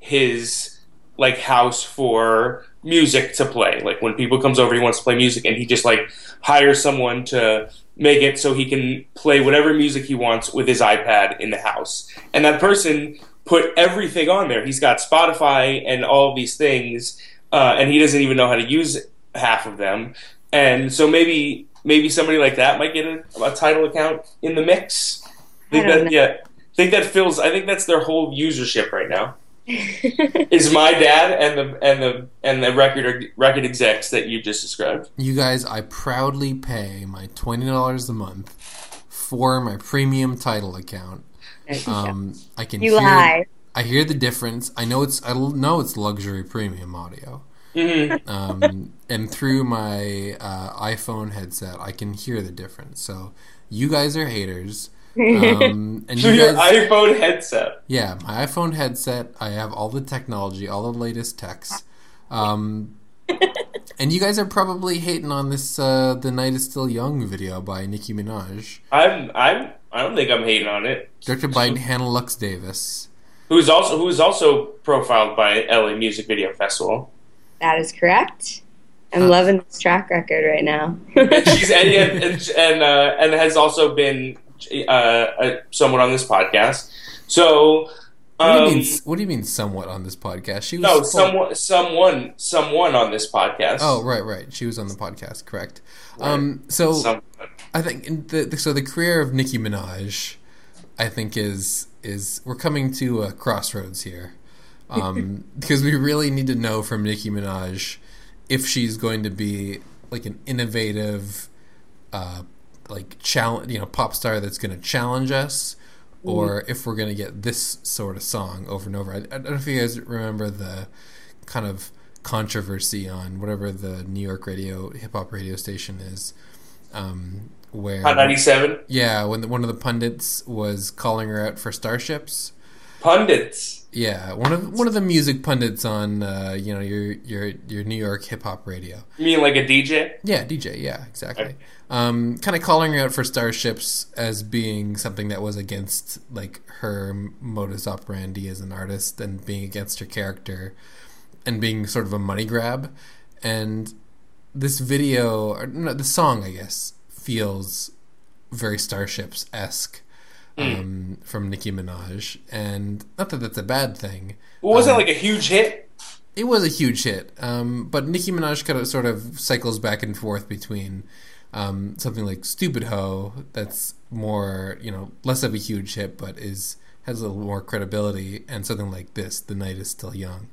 his like house for music to play. Like when people comes over, he wants to play music, and he just like hires someone to make it so he can play whatever music he wants with his iPad in the house. And that person put everything on there. He's got Spotify and all these things, uh, and he doesn't even know how to use half of them. And so maybe maybe somebody like that might get a, a Tidal account in the mix. I think that, know. yeah, I think that fills. I think that's their whole usership right now. Is my dad and the and the and the record record execs that you just described. You guys, I proudly pay my twenty dollars a month for my premium Tidal account. Um, I can you hear, lie. I hear the difference. I know it's I know it's luxury premium audio. Mm-hmm. Um, and through my uh, iPhone headset, I can hear the difference. So you guys are haters. Um, and Through you your guys, iPhone headset. yeah, my iPhone headset. I have all the technology, all the latest techs. Um, and you guys are probably hating on this uh, "The Night Is Still Young" video by Nicki Minaj, I'm I'm I don't think I'm hating on it. directed by Hannah Lux Davis. Who's also who's also profiled by LA Music Video Festival. That is correct. I'm Uh, loving this track record right now. She's and and and, and, uh, and has also been uh, uh, someone on this podcast. So. What do you Um, mean? What do you mean? Somewhat on this podcast? She was no, someone, someone, someone on this podcast. Oh, right, right. She was on the podcast. Correct. Um, so Some- I think in the, the so the career of Nicki Minaj, I think is is we're coming to a crossroads here, um, because we really need to know from Nicki Minaj if she's going to be like an innovative, uh, like challenge you know pop star that's going to challenge us, or if we're going to get this sort of song over and over. I, I don't know if you guys remember the kind of controversy on whatever the New York radio hip hop radio station is. Um, where Hot 97 yeah, when the, one of the pundits was calling her out for starships. pundits. Yeah, one of one of the music pundits on uh, you know your your your New York hip hop radio. You mean like a DJ? Yeah, DJ. Yeah, exactly. Okay. Um, kind of calling her out for starships as being something that was against like her modus operandi as an artist and being against her character and being sort of a money grab. And this video, or no, the song, I guess, feels very starships esque. Um, from Nicki Minaj, and not that that's a bad thing. Well, wasn't Um, it like a huge hit? It was a huge hit, um, but Nicki Minaj kind of sort of cycles back and forth between um, something like "Stupid Ho," that's more you know less of a huge hit, but is has a little more credibility, and something like this, "The Night Is Still Young,"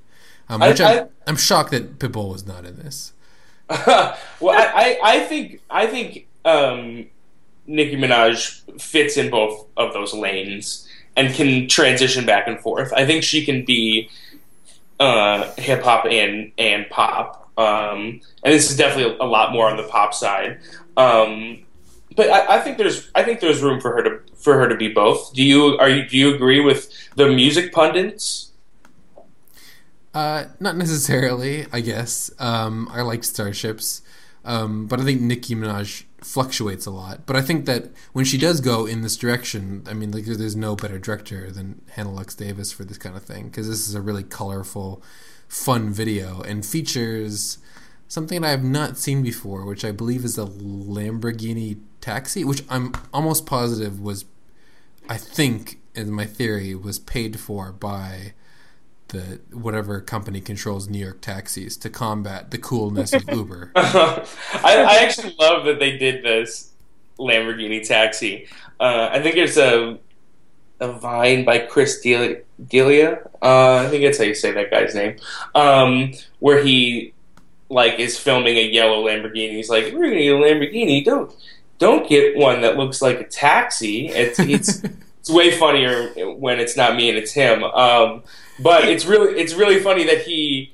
um, which I, I- am I'm shocked that Pitbull was not in this. well, I, I, I think I think um, Nicki Minaj fits in both of those lanes and can transition back and forth. I think she can be uh, hip hop and and pop, um, and this is definitely a lot more on the pop side. Um, but I, I think there's I think there's room for her to for her to be both. Do you are you do you agree with the music pundits? Uh, not necessarily, I guess. Um, I like starships, um, but I think Nicki Minaj fluctuates a lot. But I think that when she does go in this direction, I mean, like there's no better director than Hannah Lux Davis for this kind of thing because this is a really colorful, fun video and features something I have not seen before, which I believe is a Lamborghini taxi, which I'm almost positive was, I think, in my theory, was paid for by the whatever company controls New York taxis to combat the coolness of Uber. I, I actually love that they did this Lamborghini taxi. Uh, I think it's a a vine by Chris D'Elia. D'Elia? Uh, I think that's how you say that guy's name. Um, where he like is filming a yellow Lamborghini. He's like, "We're gonna get a Lamborghini. Don't don't get one that looks like a taxi." It's it's it's way funnier when it's not me and it's him. Um, but it's really it's really funny that he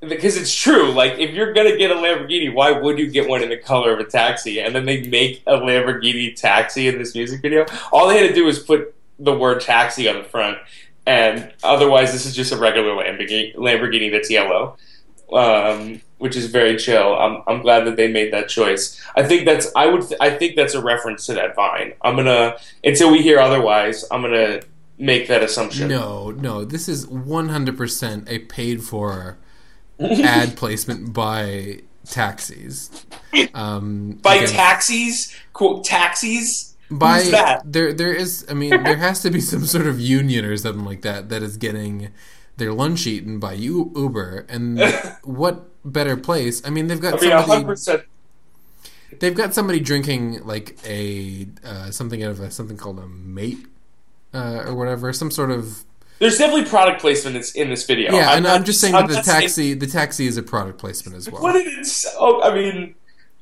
because it's true. Like, if you're gonna get a Lamborghini, why would you get one in the color of a taxi? And then they make a Lamborghini taxi in this music video. All they had to do was put the word taxi on the front, and otherwise, this is just a regular Lamborghini, Lamborghini that's yellow, um, which is very chill. I'm, I'm glad that they made that choice. I think that's I would I think that's a reference to that vine. I'm gonna until we hear otherwise. I'm gonna make that assumption. no, no, this is 100% a paid for ad placement by taxis. Um, By again, taxis, quote taxis. by Who's that? there there is I mean there has to be some sort of union or something like that that is getting their lunch eaten by U- Uber and what better place I mean they've got I mean, somebody percent. they've got somebody drinking like a uh, something out of a something called a mate uh, or whatever some sort of there's definitely product placement in this, in this video. Yeah, and not- I'm just saying I'm that the not saying- taxi the taxi is a product placement as well. What did it? s- Oh, I mean,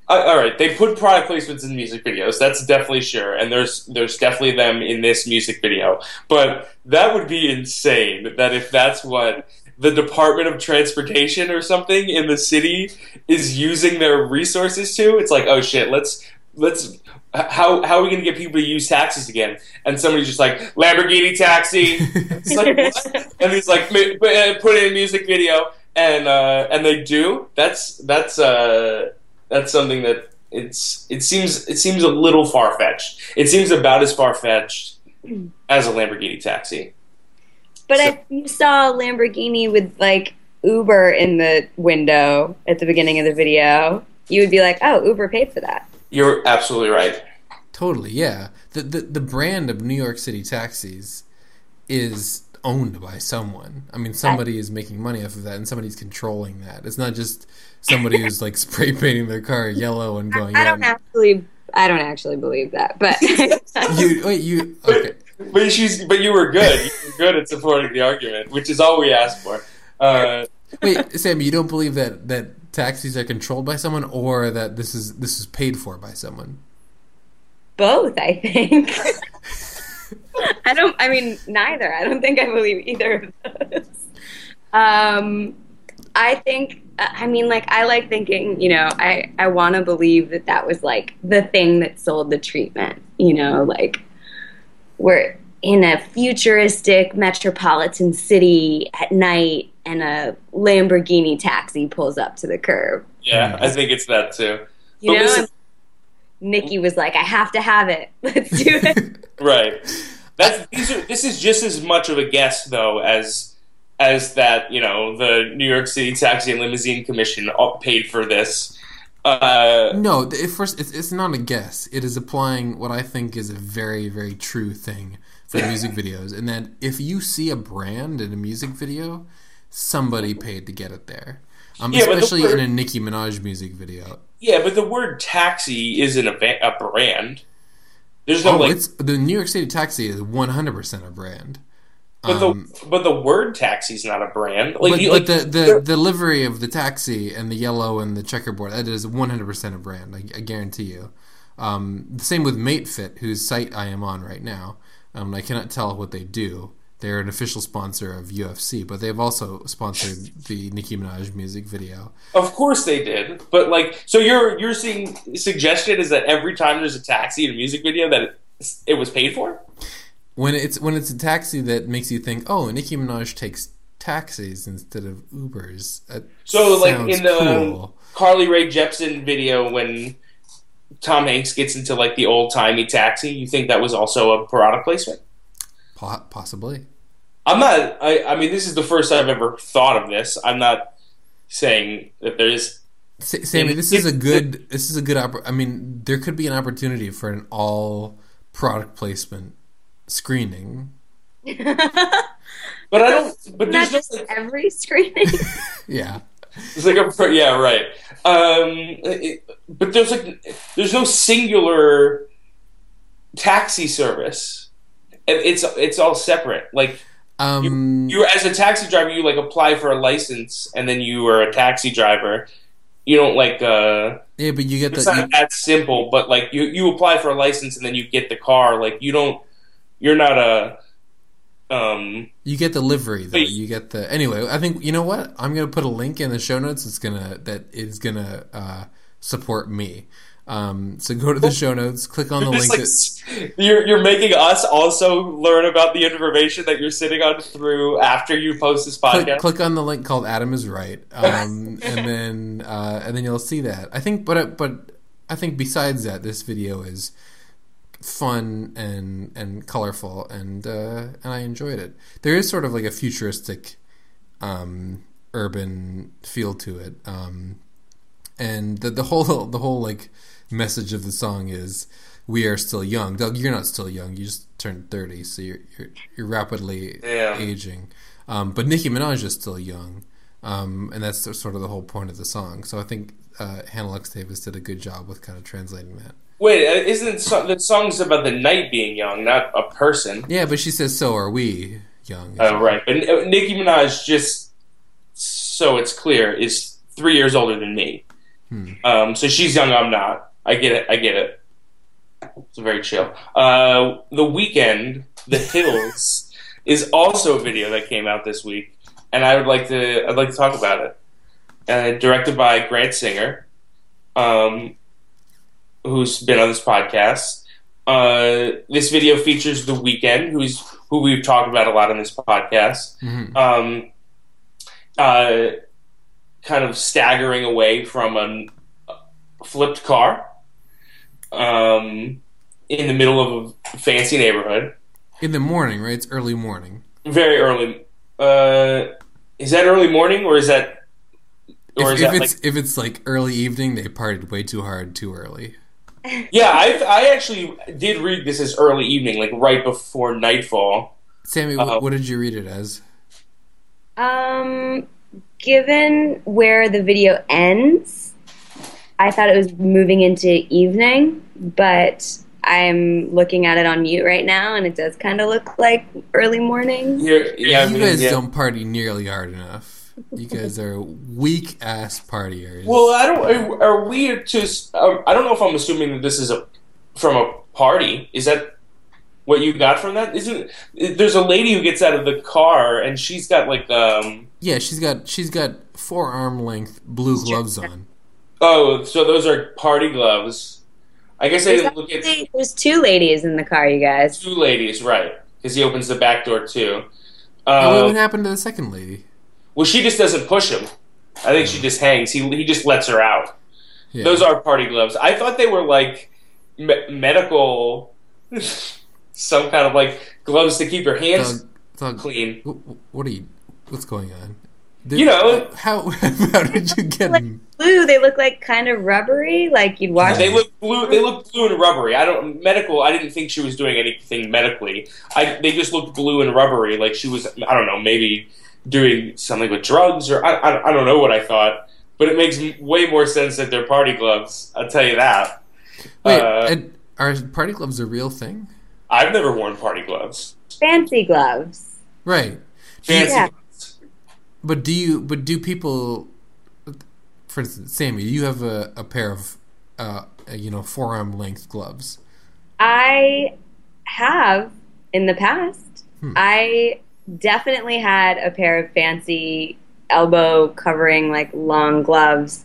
all right. They put product placements in music videos. That's definitely sure, and there's there's definitely them in this music video. But that would be insane. That if that's what the Department of Transportation or something in the city is using their resources to, it's like, oh shit, let's let's. How, how are we going to get people to use taxis again? And somebody's just like Lamborghini taxi, It's like, and he's like, "Ma- uh, put in a music video, and uh, and they do. That's that's uh, that's something that it's it seems it seems a little far fetched. It seems about as far fetched as a Lamborghini taxi. But So- if you saw a Lamborghini with like Uber in the window at the beginning of the video, you would be like, "Oh, Uber paid for that." You're absolutely right. Totally, yeah. The, the the brand of New York City taxis is owned by someone. I mean, somebody is making money off of that, and somebody's controlling that. It's not just somebody who's like spray painting their car yellow and going. I yeah, don't actually, I don't actually believe that, but You wait, you okay? But she's but you were good. You were good at supporting the argument, which is all we asked for. Uh, Wait, Sam, you don't believe that that taxis are controlled by someone, or that this is this is paid for by someone? both. I think. I don't. I mean, neither. I don't think I believe either of those. Um, I think. I mean, like, I like thinking. You know, I I want to believe that that was like the thing that sold the treatment. You know, like we're in a futuristic metropolitan city at night, and a Lamborghini taxi pulls up to the curb. yeah, I think it's that too. You But know. listen- Nicki was like, "I have to have it. Let's do it." Right. That's these are, this is just as much of a guess though as as that you know the New York City Taxi and Limousine Commission all paid for this. Uh, No, it first, it's, it's not a guess. It is applying what I think is a very, very true thing for music videos, and that if you see a brand in a music video, somebody paid to get it there. Um, Yeah, but the especially word- in a Nicki Minaj music video. yeah, but the word taxi isn't a, va- a brand. There's no Oh, like, it's the New York City taxi is one hundred percent a brand. but Um, the but the word taxi's not a brand. Like, but, you, but the, the, the livery of the taxi and the yellow and the checkerboard that is 100% a brand I, I guarantee you um, the same with MateFit whose site I am on right now um, I cannot tell what they do they're an official sponsor of UFC but they've also sponsored the Nicki Minaj music video Of course they did, but like, so you're you're seeing suggestion is that every time there's a taxi in a music video that it, it was paid for. when it's when it's a taxi that makes you think oh Nicki Minaj takes taxis instead of Ubers that So like in the cool. Carly Rae Jepsen video when Tom Hanks gets into like the old timey taxi, you think that was also a product placement? Possibly I'm not. I, I mean, this is the first I've ever thought of this. I'm not saying that there is. Sammy, this is a good. This is a good. Oppor- I mean, there could be an opportunity for an all product placement screening. But I don't. But Not there's no, just every screening. Yeah, It's like a yeah right. Um, it, but there's like there's no singular taxi service. It's it's all separate. Like um, you as a taxi driver, you like apply for a license, and then you are a taxi driver. You don't like. uh yeah, but you get It's the not you, that simple, but like you you apply for a license and then you get the car. Like you don't. You're not a. Um. you get the livery though. Wait. You get the anyway. I think you know what. I'm gonna put a link in the show notes. It's gonna that is gonna uh, support me. Um, so go to the show notes, click on the link. like, that- you're you're making us also learn about the information that you're sitting on through after you post this click, podcast. click on the link called Adam is right, um, and then uh, and then you'll see that. I think, but uh, but I think besides that, this video is fun and and colorful, and uh, and I enjoyed it. There is sort of like a futuristic, um, urban feel to it, um, and the the whole the whole like message of the song is. We are still young. Doug, you're not still young. You just turned thirty, so you're you're, you're rapidly Yeah. aging. Um, but Nicki Minaj is still young, um, and that's sort of the whole point of the song. So I think uh, Hannah Lux Davis did a good job with kind of translating that. Wait, uh, isn't so, the song's about the night being young, not a person? Yeah, but she says, "So are we young. Oh, right. But uh, Nicki Minaj, just so it's clear, is three years older than me. Hmm. Um, so she's young, I'm not. I get it. I get it. It's very chill. Uh, the Weeknd, The Hills, is also a video that came out this week, and I would like to. I'd like to talk about it. Uh, directed by Grant Singer, um, who's been on this podcast. Uh, this video features The Weeknd, who's who we've talked about a lot on this podcast. Mhm. Um, uh, kind of staggering away from a flipped car um, in the middle of a fancy neighborhood. In the morning, right? It's early morning. Very early. Uh, is that early morning or is that or If, is if that it's like if it's like early evening, they partied way too hard too early. Yeah? I I actually did read this as early evening, like right before nightfall. Sammy, Uh-oh. what did you read it as? Um, given where the video ends, I thought it was moving into evening, but I'm looking at it on mute right now, and it does kind of look like early morning. Here, yeah, I you mean, guys yeah. don't party nearly hard enough. You guys are weak ass partiers. Well, I don't. Are, are we just? Um, I don't know if I'm assuming that this is a from a party. Is that what you got from that? Isn't there's a lady who gets out of the car and she's got like um. yeah, she's got she's got forearm length blue gloves on. Oh, so those are party gloves. I guess I There's, didn't look at there's two ladies in the car, you guys. two ladies, right? Because he opens the back door too. And what happened to the second lady? Well, she just doesn't push him. I think she just hangs. He he just lets her out. Yeah. Those are party gloves. I thought they were like me- medical, some kind of like gloves to keep your hands Doug, Doug, clean. wh- wh- what are you? What's going on? Did- You know- how how did you get them? Blue, they look like kind of rubbery, like you'd wash. They look blue. They look blue and rubbery. I don't medical. I didn't think she was doing anything medically. I they just looked blue and rubbery, like she was. I don't know, maybe doing something with drugs or I I, I don't know what I thought. But it makes way more sense that they're party gloves. I'll tell you that. Wait, Uh, are party gloves a real thing? I've never worn party gloves. fancy gloves. Right. Fancy Yeah. gloves. But do you? But do people? For instance, Sammy, you have a, a pair of, uh, you know, forearm length gloves. I have in the past. Hmm. I definitely had a pair of fancy elbow covering like long gloves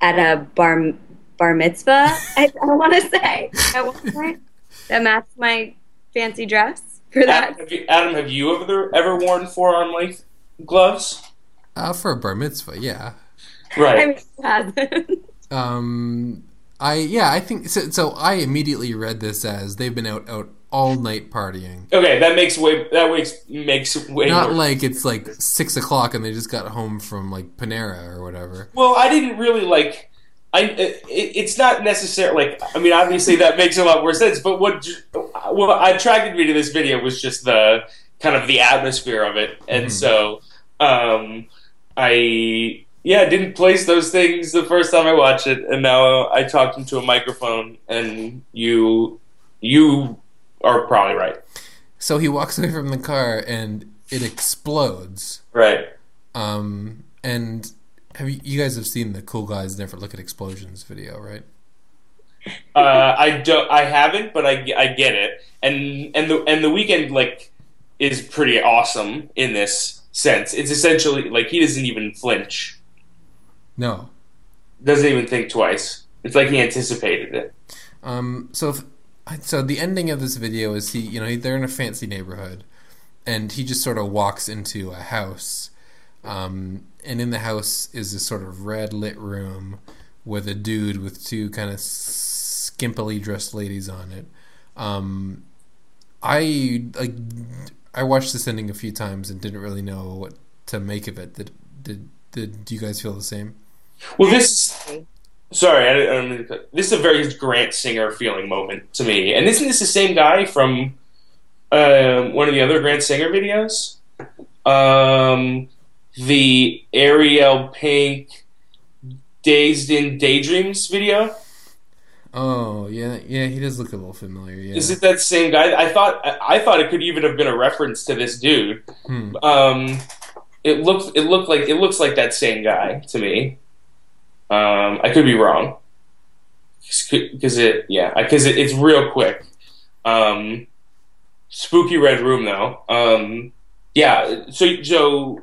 at a bar bar mitzvah. I, I want to say at one point that matched my fancy dress for that. Adam, have you, Adam, have you ever ever worn forearm length gloves? Uh, for a bar mitzvah, yeah. Right. I mean. Um, I yeah, I think so. So I immediately read this as they've been out out all night partying. okay, that makes way that makes makes way Not more like it's like six o'clock and they just got home from like Panera or whatever. Well, I didn't really like. I it, it's not necessarily like. I mean, obviously that makes a lot more sense. But what what attracted me to this video was just the kind of the atmosphere of it, and Mhm. so um, I yeah didn't place those things the first time I watched it, and now I talked into a microphone, and you you are probably right. So he walks away from the car and it explodes. Right. Um, and have you, you guys have seen the "Cool Guys Never Look at Explosions" video, right? Uh, I don't. I haven't, but I, I get it. And and the and the Weeknd like is pretty awesome in this sense. It's essentially like he doesn't even flinch, No. doesn't even think twice. It's like he anticipated it. Um, so, if, so the ending of this video is he, you know, they're in a fancy neighborhood, and he just sort of walks into a house, um, and in the house is this sort of red lit room with a dude with two kind of skimpily dressed ladies on it. Um, I like, I watched this ending a few times and didn't really know what to make of it. Did did did do you guys feel the same? Well, this sorry, I, I mean this is a very Grant Singer feeling moment to me. And isn't this the same guy from um, one of the other Grant Singer videos? Um, the Ariel Pink Dayzed Inn Daydreams video. Oh yeah, yeah. He does look a little familiar. Yeah. Is it that same guy? I thought I thought it could even have been a reference to this dude. Hmm. Um, it looks it looked like it looks like that same guy to me. Um, I could be wrong because it yeah because it, it's real quick. Um, spooky red room though. Um, yeah. So Joe,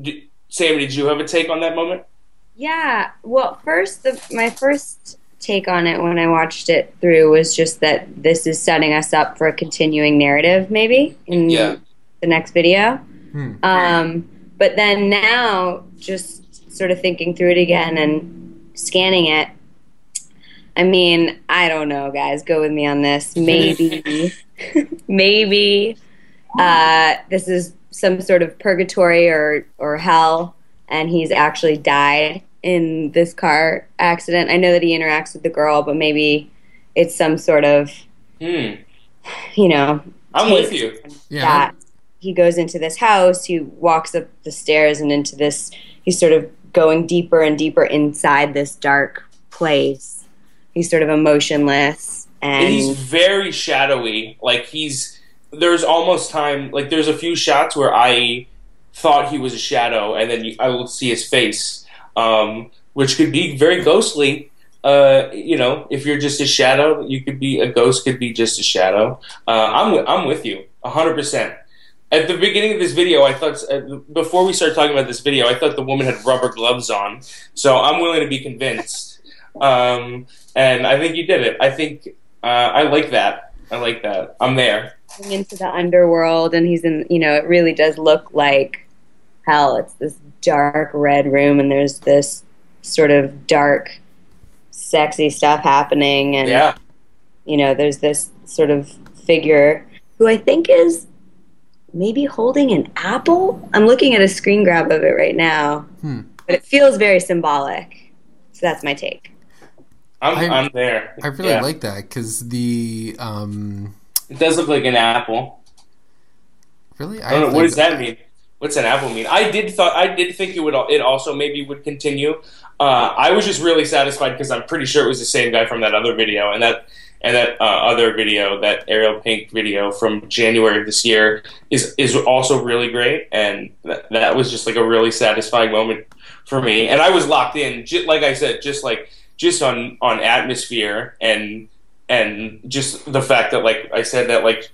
d- Sammy, did you have a take on that moment? Yeah. Well, first, the, my first take on it when I watched it through was just that this is setting us up for a continuing narrative, maybe in Yeah. the next video. Hmm. Um, but then now, just sort of thinking through it again and scanning it. I mean, I don't know, guys. Go with me on this. Maybe, maybe uh, this is some sort of purgatory or or hell, and he's actually died in this car accident. I know that he interacts with the girl, but maybe it's some sort of Hmm. you know I'm with take you. Yeah. he goes into this house, he walks up the stairs and into this, he's sort of going deeper and deeper inside this dark place. He's sort of emotionless And he's very shadowy. Like he's there's almost time like there's a few shots where I thought he was a shadow, and then I will see his face, um, which could be very ghostly. Uh, you know, if you're just a shadow, you could be a ghost. Could be just a shadow. Uh, I'm with, I'm with you hundred percent. At the beginning of this video, I thought uh, before we started talking about this video, I thought the woman had rubber gloves on. So I'm willing to be convinced, um, and I think you did it. I think uh, I like that. I like that. I'm there. into the underworld and he's in, you know, it really does look like hell. It's this dark red room and there's this sort of dark, sexy stuff happening and Yeah. you know, there's this sort of figure who I think is maybe holding an apple. I'm looking at a screen grab of it right now, Hmm. but it feels very symbolic. So that's my take. I'm, I- I'm there. I really Yeah. like that because the um, It does look like an apple. really I don't know. What does that mean? What's an apple mean? I did thought I did think it would. It also maybe would continue. Uh, I was just really satisfied because I'm pretty sure it was the same guy from that other video and that and that uh, other video, that Ariel Pink video from January of this year, is is also really great. And that, that was just like a really satisfying moment for me. And I was locked in, ju- like I said, just like just on on atmosphere and and just the fact that like I said that like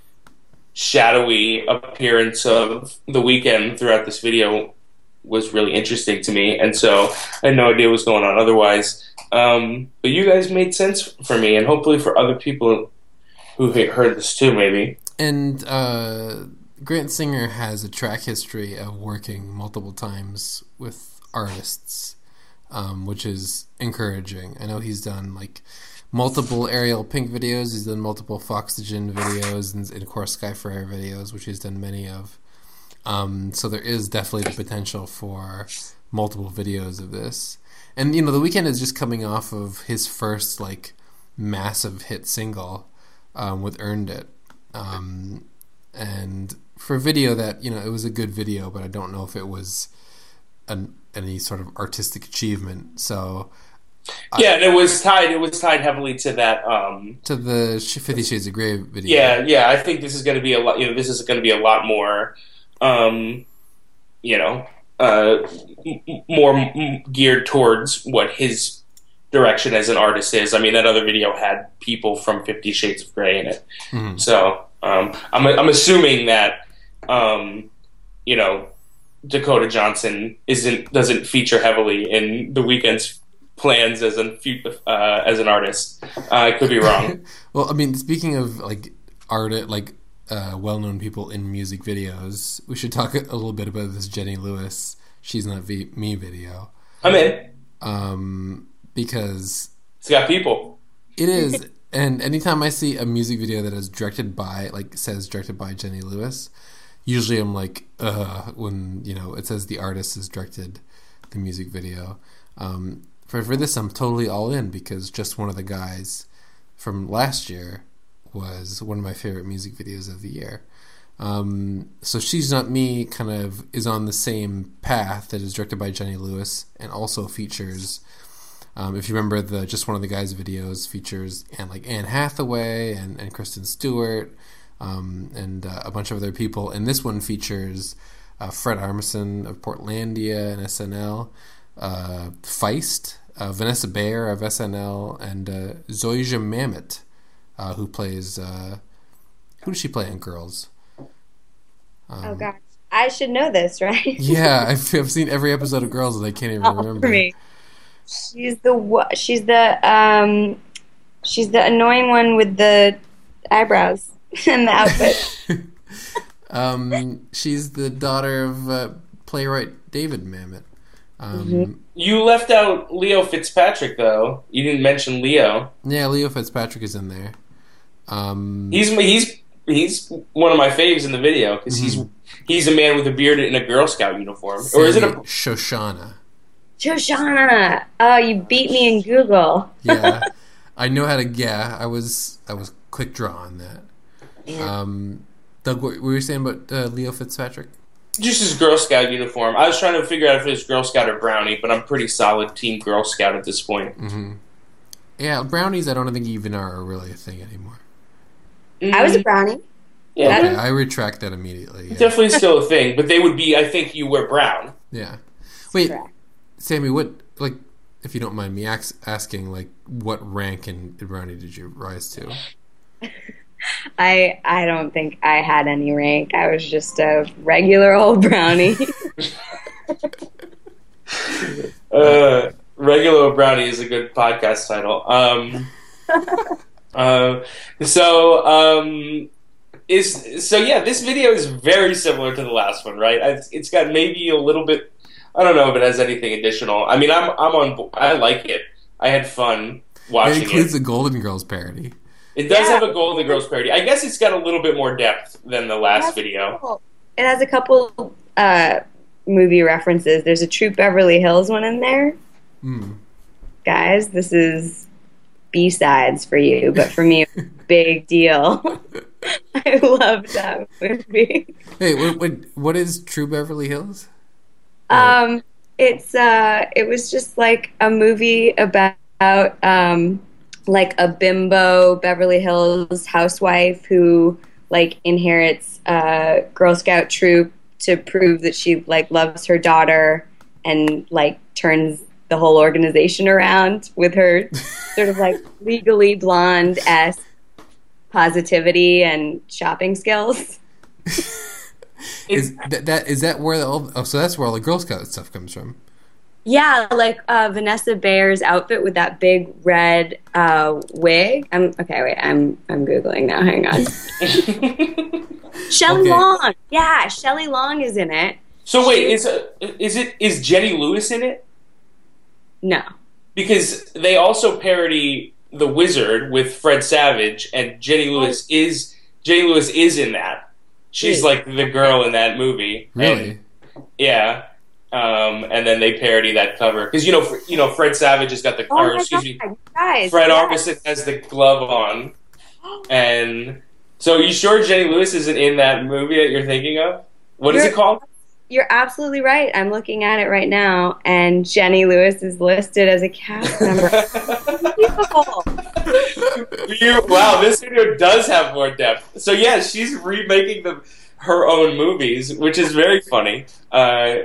shadowy appearance of the Weeknd throughout this video was really interesting to me, and so I had no idea what was going on otherwise. Um, but you guys made sense for me, and hopefully for other people who heard this too, maybe. And uh, Grant Singer has a track history of working multiple times with artists, um, which is encouraging. I know he's done like multiple Ariel Pink videos, he's done multiple Foxygen videos, and, and of course Sky Ferreira videos, which he's done many of. Um, so there is definitely the potential for multiple videos of this. And you know, the Weeknd is just coming off of his first like massive hit single um, with "Earned It," um, and for a video that you know it was a good video, but I don't know if it was an, any sort of artistic achievement. So Yeah, and it was tied. It was tied heavily to that. Um, to the Fifty Shades of Grey video, yeah, yeah. I think this is going to be a lot. You know, this is going to be a lot more. Um, you know, uh, more geared towards what his direction as an artist is. I mean, that other video had people from Fifty Shades of Grey in it, Mhm. so um, I'm I'm assuming that um, you know Dakota Johnson isn't doesn't feature heavily in the Weeknd's plans as an uh, as an artist. Uh, I could be wrong. well, I mean, speaking of like art, like uh, well-known people in music videos, we should talk a little bit about this Jenny Lewis. She's not v- me video, I'm in. um, because It's got people. it is. and anytime I see a music video that is directed by, like, says directed by Jenny Lewis, usually I'm like, uh, when you know it says the artist has directed the music video. Um, for for this, I'm totally all in because just one of the guys from last year was one of my favorite music videos of the year. Um, so she's not me kind of is on the same path that is directed by Jenny Lewis and also features Um, if you remember the just one of the guys' videos features and like Anne Hathaway and, and Kristen Stewart um, and uh, a bunch of other people, and this one features uh, Fred Armisen of Portlandia and SNL, uh, Feist, uh, Vanessa Bayer of SNL, and uh, Zosia Mamet, uh, who plays uh, who does she play in Girls? Um, oh gosh, I should know this, right? yeah, I've, I've seen every episode of Girls and I can't even Oh, remember. for me. She's the she's the um she's the annoying one with the eyebrows and the outfit. Um, she's the daughter of uh, playwright David Mamet. Um, Mm-hmm. You left out Leo Fitzpatrick though. You didn't mention Leo. Yeah, Leo Fitzpatrick is in there. Um, He's he's he's one of my faves in the video because he's he's a man with a beard in a Girl Scout uniform, or is it a? Shoshana? Shoshana, oh, you beat me in Google. Yeah, I know how to. Yeah, I was I was quick draw on that. Yeah. Um, Doug, what were you saying about uh, Leo Fitzpatrick? Just his Girl Scout uniform. I was trying to figure out if it was Girl Scout or Brownie, but I'm pretty solid Team Girl Scout at this point. hmm Yeah, brownies. I don't think even are really a thing anymore. I was a brownie. yeah, Okay, I retract that immediately. Yeah. definitely still a thing, but they would be. I think you were brown. yeah. Wait, Correct. Sammy, what like if you don't mind me ax- asking, like what rank in, in brownie did you rise to? I I don't think I had any rank. I was just a regular old brownie. Uh, regular brownie is a good podcast title. Um, uh, so um, is so yeah. This video is very similar to the last one, right? It's, it's got maybe a little bit. I don't know if it has anything additional. I mean, I'm I'm on. I like it. I had fun It watching includes it. the Golden Girls parody. It does Yeah. have a Golden Girls parody. I guess it's got a little bit more depth than the last That's video. cool. It has a couple uh, movie references. There's a Troop Beverly Hills one in there. Mm. Guys, this is B sides for you, but for me, big deal. I love that movie. Hey, what, what what is Troop Beverly Hills? Um, it's uh, it was just like a movie about um, like a bimbo Beverly Hills housewife who like inherits a Girl Scout troop to prove that she like loves her daughter and like turns the whole organization around with her sort of like legally blonde s positivity and shopping skills. Is that, that is that where the all, oh so that's where all the Girl Scout stuff comes from? Yeah, like uh, Vanessa Bayer's outfit with that big red uh, wig. I'm okay. Wait, I'm I'm googling now. Hang on. Shelley Okay. Long. Yeah, Shelley Long is in it. so wait, is uh, is it is Jenny Lewis in it? No. because they also parody the Wizard with Fred Savage, and Jenny Lewis is Jenny Lewis is in that. She's Really? like the girl in that movie. Really? And- yeah. Um, and then they parody that cover because you know, Fr- you know, Fred Savage has got the, Oh or excuse god, me, guys! Fred yes. Armisen has the glove on, and so are you sure Jenny Lewis isn't in that movie that you're thinking of? What is You're- it called? You're absolutely right. I'm looking at it right now, and Jenny Lewis is listed as a cast member. You- wow, this video does have more depth. So yeah, she's remaking the her own movies, which is very funny. Uh,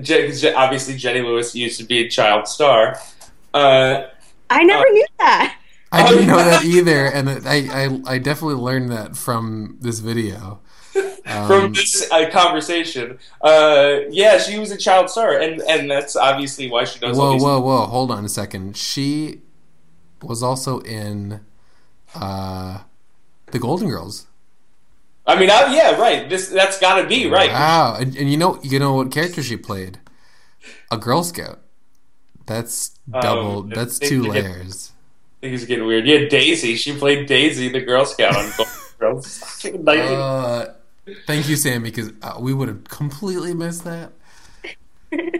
Je- Je- obviously, Jenny Lewis used to be a child star. Uh, I never Uh, knew that. I didn't know that either, and I, I I definitely learned that from this video. Um, from this uh, conversation, uh, yeah, she was a child star, and and that's obviously why she does. whoa, whoa, whoa! Hold on a second. She was also in uh, the Golden Girls. I mean, I, yeah, right. This that's got to be right. Wow! And, and you know, you know what character she played? A Girl Scout. That's Um, double. I that's two layers. Things are getting weird. Yeah, Daisy. She played Daisy, the Girl Scout on Golden Girls. Uh, thank you, Sammy, because uh, we would have completely missed that.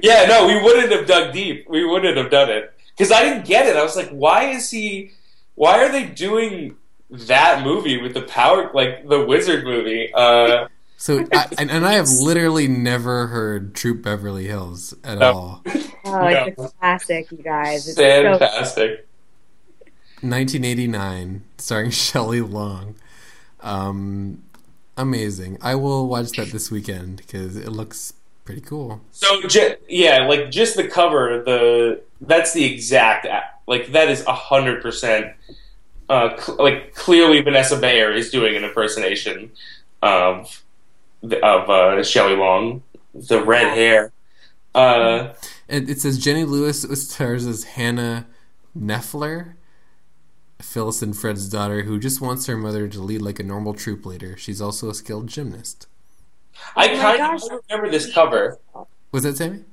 Yeah, no, we wouldn't have dug deep. We wouldn't have done it because I didn't get it. I was like, why is he? Why are they doing that movie with the power, like the Wizard movie? Uh, So, I, and, and I have literally never heard Troop Beverly Hills at No. all. Oh, No. it's a classic, you guys. It's so Fantastic. 1989, starring Shelley Long. Um, amazing. I will watch that this weekend because it looks pretty cool. So ju- yeah, like just the cover, the that's the exact like that is a hundred percent. Uh, cl- like clearly Vanessa Bayer is doing an impersonation of of uh, Shelley Long, the red hair. Uh, And it says Jenny Lewis stars as Hannah Nefler, Phyllis and Fred's daughter, who just wants her mother to lead like a normal troop leader. She's also a skilled gymnast. I Oh my kind gosh. of remember this cover. Was that Sammy?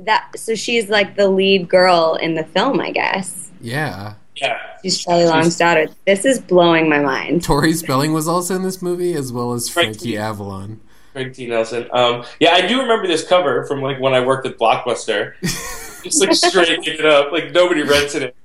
that. So she's like the lead girl in the film, I guess. Yeah. Yeah, She's Shelley Long's daughter. This is blowing my mind. Tori Spelling was also in this movie, as well as Frankie. Frankie Avalon. Craig T. Nelson. Um, yeah, I do remember this cover from like when I worked at Blockbuster. It's like straight it up, like nobody rented it,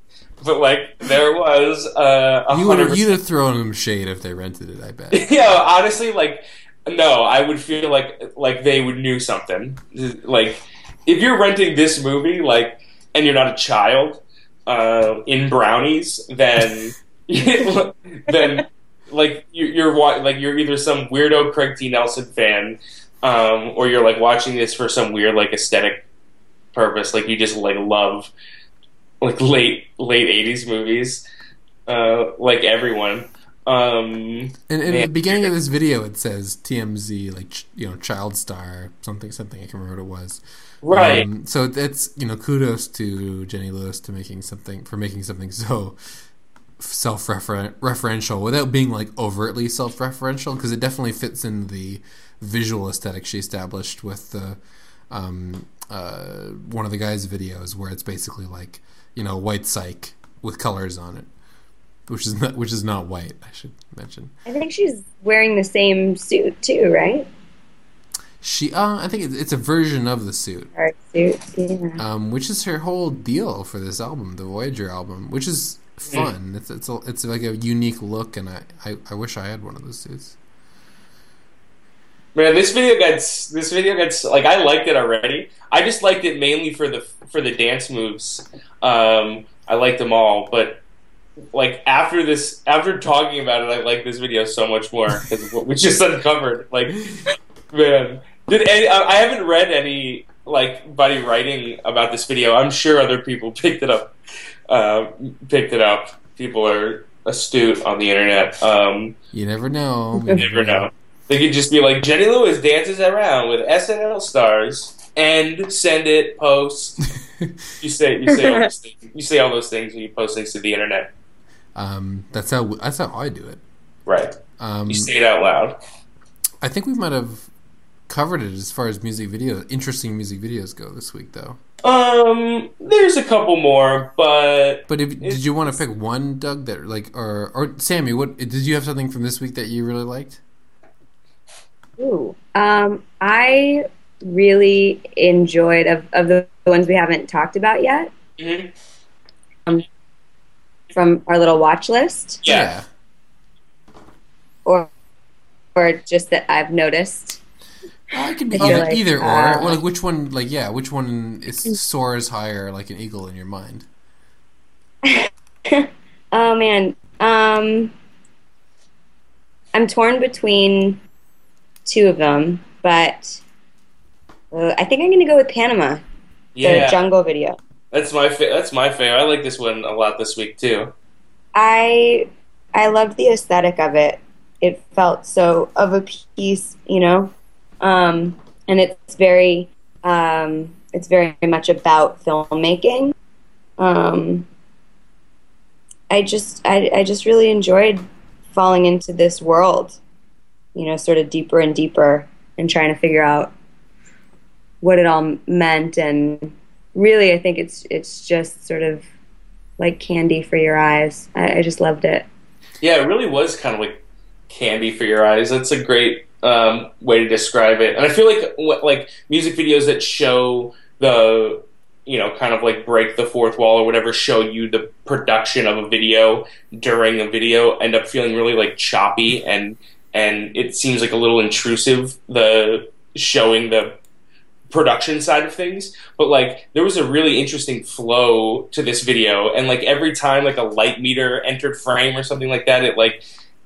but like there was. Uh, a You would have, you'd have thrown them shade if they rented it. I bet. yeah, honestly, like no, I would feel like like they would knew something. Like if you're renting this movie, like, and you're not a child uh, in brownies, then then like you, you're wa- like you're either some weirdo Craig T. Nelson fan, um, or you're like watching this for some weird like aesthetic purpose. Like you just like love like late late '80s movies, uh, like everyone. Um, And in the beginning of this video, it says TMZ, like ch- you know, child star, something, something. I can't remember what it was. right. Um, so that's you know, kudos to Jenny Lewis to making something for making something so self-referential without being like overtly self-referential because it definitely fits in the visual aesthetic she established with the um, uh, one of the guys' videos where it's basically like you know white cyc with colors on it, which is not which is not white. I should mention. I think she's wearing the same suit too, right? She, uh, I think it's, it's a version of the suit. Art suit. Yeah. um, which is her whole deal for this album, the Voyager album, which is fun. It's it's a, it's like a unique look, and I, I, I wish I had one of those suits. Man, this video gets this video gets like I liked it already. I just liked it mainly for the for the dance moves. Um, I liked them all, but like after this, after talking about it, I like this video so much more because what we just uncovered. Like, man, did any, I I haven't read any like buddy writing about this video. I'm sure other people picked it up. Uh, picked it up. People are astute on the internet. Um, You never know. you never know. They could just be like Jenny Lewis dances around with SNL stars and send it post. You say you say all those things. You say all those things when you post things to the internet, um, that's how that's how I do it. right? Um, You say it out loud. I think we might have covered it as far as music video, interesting music videos go this week, though. Um, there's a couple more, but But if, did you want to pick one, Doug? That like or or Sammy? What did you have something from this week that you really liked? Ooh. Um, I really enjoyed of, of the ones we haven't talked about yet mhm. Um, from our little watch list, yeah. or or just that I've noticed. Uh, it could be either, like, either or. uh, Well, like which one? Like yeah, which one is soars higher like an eagle in your mind? Oh man, um, I'm torn between two of them, but uh, I think I'm gonna go with Panama, Yeah. the jungle video. that's my fa- that's my favorite. I like this one a lot this week too. I I loved the aesthetic of it. It felt so of a piece, you know, um, and it's very um, it's very much about filmmaking. Um, I just I, I just really enjoyed falling into this world, you know, sort of deeper and deeper, and trying to figure out what it all meant. And really, I think it's it's just sort of like candy for your eyes. I, I just loved it. Yeah, it really was kind of like candy for your eyes. That's a great um, way to describe it. And I feel like like music videos that show the you know kind of like break the fourth wall or whatever show you the production of a video during a video end up feeling really like choppy and and it seems like a little intrusive the showing the production side of things, but like there was a really interesting flow to this video, and like every time like a light meter entered frame or something like that, it like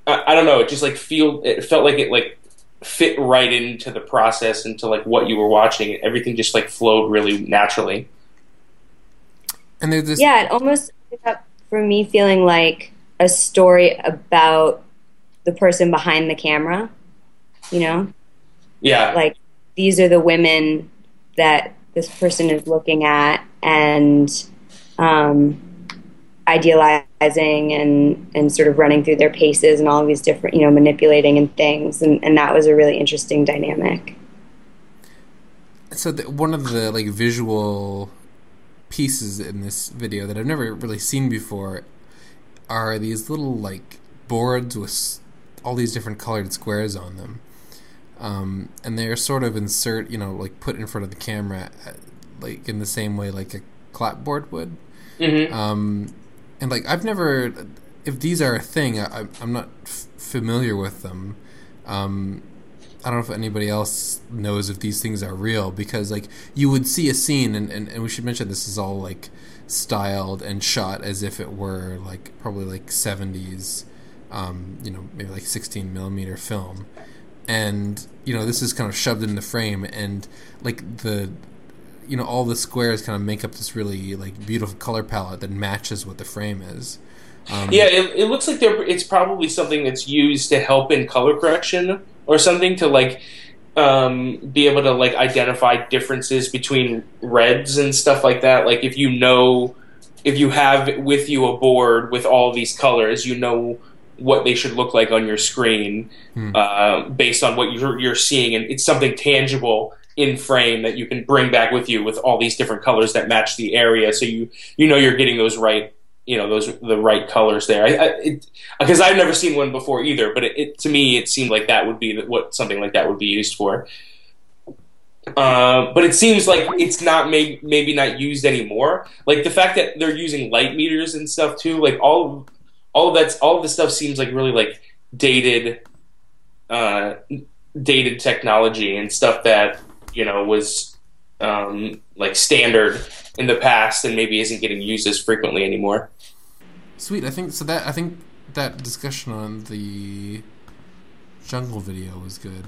I, I don't know, it just like feel it felt like it like fit right into the process into like what you were watching. Everything just like flowed really naturally. And there's this Yeah, it almost ended up for me feeling like a story about the person behind the camera. You know, Yeah, like these are the women that this person is looking at and um, idealizing and and sort of running through their paces and all of these different, you know, manipulating and things. And, and that was a really interesting dynamic. so the, one of the like visual pieces in this video that I've never really seen before are these little like boards with s- all these different colored squares on them, um, and they're sort of insert you know like put in front of the camera, uh, like in the same way like a clapboard would. hmm Um, and like I've never, if these are a thing, I, I'm not f- familiar with them. Um, I don't know if anybody else knows if these things are real because like you would see a scene and, and, and we should mention this is all like styled and shot as if it were like probably like 70s um, you know maybe like 16 millimeter film and you know this is kind of shoved in the frame and like the you know all the squares kind of make up this really like beautiful color palette that matches what the frame is um, Yeah, it, it looks like they're, it's probably something that's used to help in color correction or something to like um, be able to like identify differences between reds and stuff like that. Like if you know, if you have with you a board with all these colors, you know what they should look like on your screen Hmm. uh, based on what you're, you're seeing, and it's something tangible in frame that you can bring back with you with all these different colors that match the area, so you you know you're getting those right you know those the right colors there. I, because I've never seen one before either, but it, it to me it seemed like that would be what something like that would be used for. Uh, but it seems like it's not may, maybe not used anymore. Like the fact that they're using light meters and stuff too. Like all of, all of that's all of this stuff seems like really like dated, uh, dated technology and stuff that you know was um, like standard in the past and maybe isn't getting used as frequently anymore. Sweet. I think so. That I think that discussion on the jungle video was good.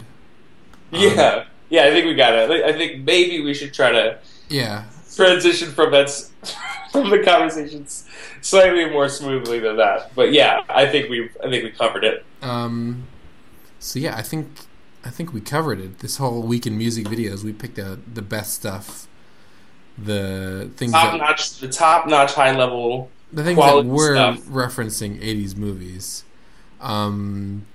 Yeah, yeah. I think we got it. I think maybe we should try to Yeah. Transition from that from the conversations slightly more smoothly than that. But yeah, I think we I think we covered it. Um. So yeah, I think I think we covered it. This whole week in music videos, we picked out the best stuff. The things Top that notch, the top notch, high level. the things that were stuff. referencing 80s movies. Um,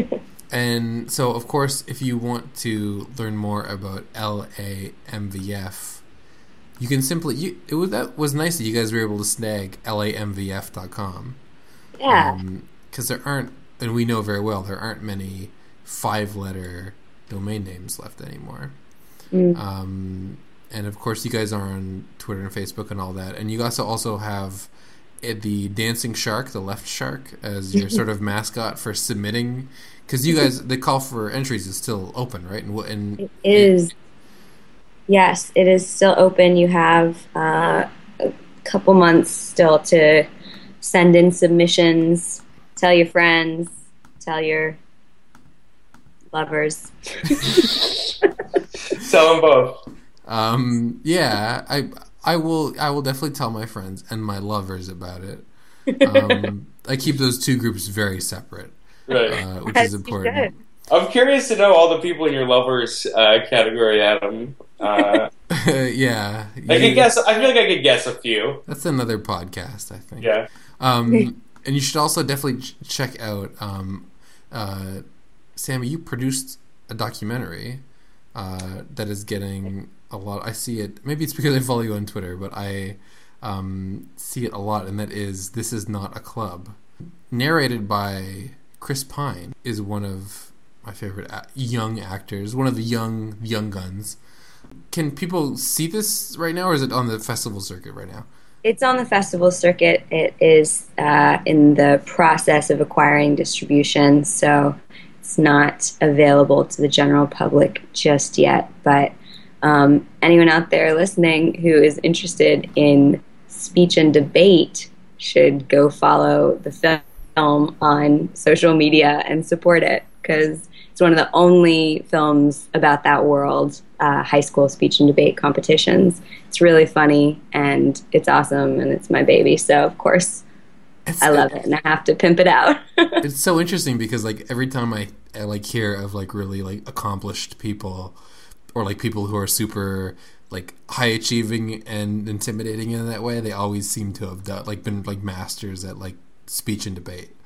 and so, of course, if you want to learn more about LAMVF, you can simply you it was that was nice that you guys were able to snag lamvf.com. Yeah. because there aren't, and we know very well there aren't many five-letter domain names left anymore. Mm. Um, and of course, you guys are on Twitter and Facebook and all that. And you also also have uh, the dancing shark, the left shark, as your sort of mascot for submitting. Because you guys, the call for entries is still open, right? And, and It is. Yes, it is still open. You have uh, a couple months still to send in submissions. Tell your friends. Tell your lovers. Tell them both. um, yeah, I I will I will definitely tell my friends and my lovers about it. Um, I keep those two groups very separate, Right. uh, which Yes, is important. I'm curious to know all the people in your lovers uh, category, Adam. Uh, yeah, I could guess. I feel like I could guess a few. That's another podcast, I think. Yeah. Um, and you should also definitely ch- check out. Um, uh, Sammy, you produced a documentary uh, that is getting a lot. I see it. Maybe it's because I follow you on Twitter, but I um, see it a lot, and that is "This Is Not a Club," narrated by Chris Pine. Is one of my favorite a- young actors. One of the young young guns. Can people see this right now, or is it on the festival circuit right now? It's on the festival circuit. It is uh, in the process of acquiring distribution, so it's not available to the general public just yet. But um, anyone out there listening who is interested in speech and debate should go follow the film on social media and support it because it's one of the only films about that world uh, high school speech and debate competitions. It's really funny and it's awesome and it's my baby. So, of course, it's, I love it, and I have to pimp it out. it's so interesting because like every time I, I like hear of like really like accomplished people or like people who are super like high achieving and intimidating in that way, they always seem to have done like been like masters at like speech and debate.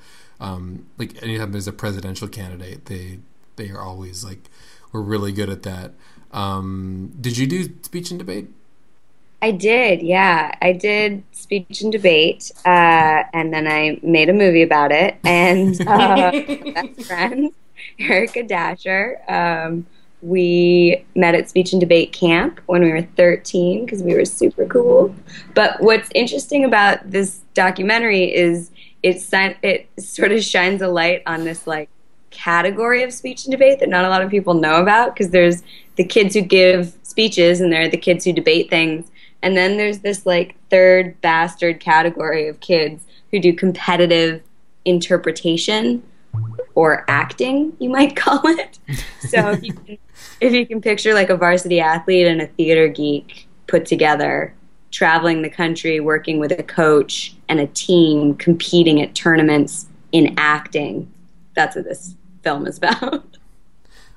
Um, like anytime there's a presidential candidate, they they are always like we're really good at that. Um, did you do speech and debate? I did, yeah. I did speech and debate, uh, and then I made a movie about it. And uh, best friend, Erica Dasher, um, we met at speech and debate camp when we were 13 because we were super cool. But what's interesting about this documentary is it it sort of shines a light on this like category of speech and debate that not a lot of people know about because there's the kids who give speeches and there are the kids who debate things and then there's this like third bastard category of kids who do competitive interpretation or acting, you might call it. So if you, can, if you can picture like a varsity athlete and a theater geek put together, traveling the country, working with a coach and a team, competing at tournaments in acting, that's what this film is about.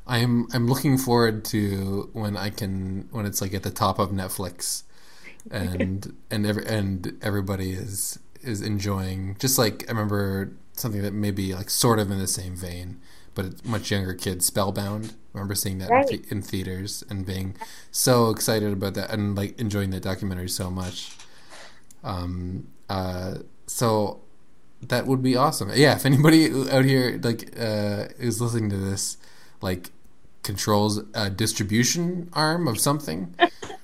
I'm I'm looking forward to when I can when it's like at the top of Netflix and and every, and everybody is is enjoying. Just like I remember something that maybe like sort of in the same vein, but it's much younger kids. Spellbound. I remember seeing that right. in, th- in, theaters and being so excited about that and like enjoying that documentary so much. Um. Uh. So that would be awesome. Yeah. If anybody out here like uh is listening to this, like controls a distribution arm of something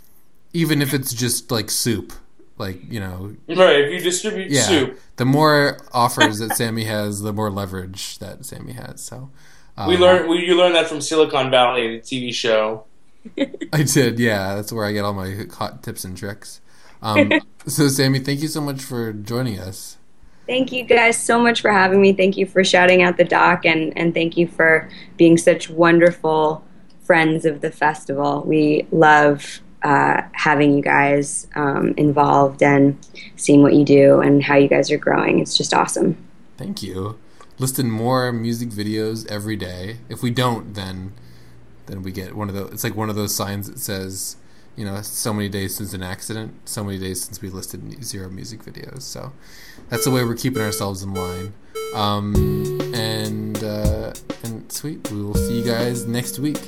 even if it's just like soup like you know right if you distribute yeah, soup the more offers that sammy has the more leverage that sammy has so um, we learned we, you learned that from silicon valley the tv show i did yeah that's where i get all my hot tips and tricks um, so sammy thank you so much for joining us Thank you guys so much for having me. Thank you for shouting out the doc and, and thank you for being such wonderful friends of the festival. We love uh, having you guys um, involved and seeing what you do and how you guys are growing. It's just awesome. Thank you. Listing more music videos every day. If we don't, then then we get one of those. It's like one of those signs that says, you know, so many days since an accident, so many days since we listed zero music videos. So that's the way we're keeping ourselves in line. Um, and uh, and sweet, we will see you guys next week.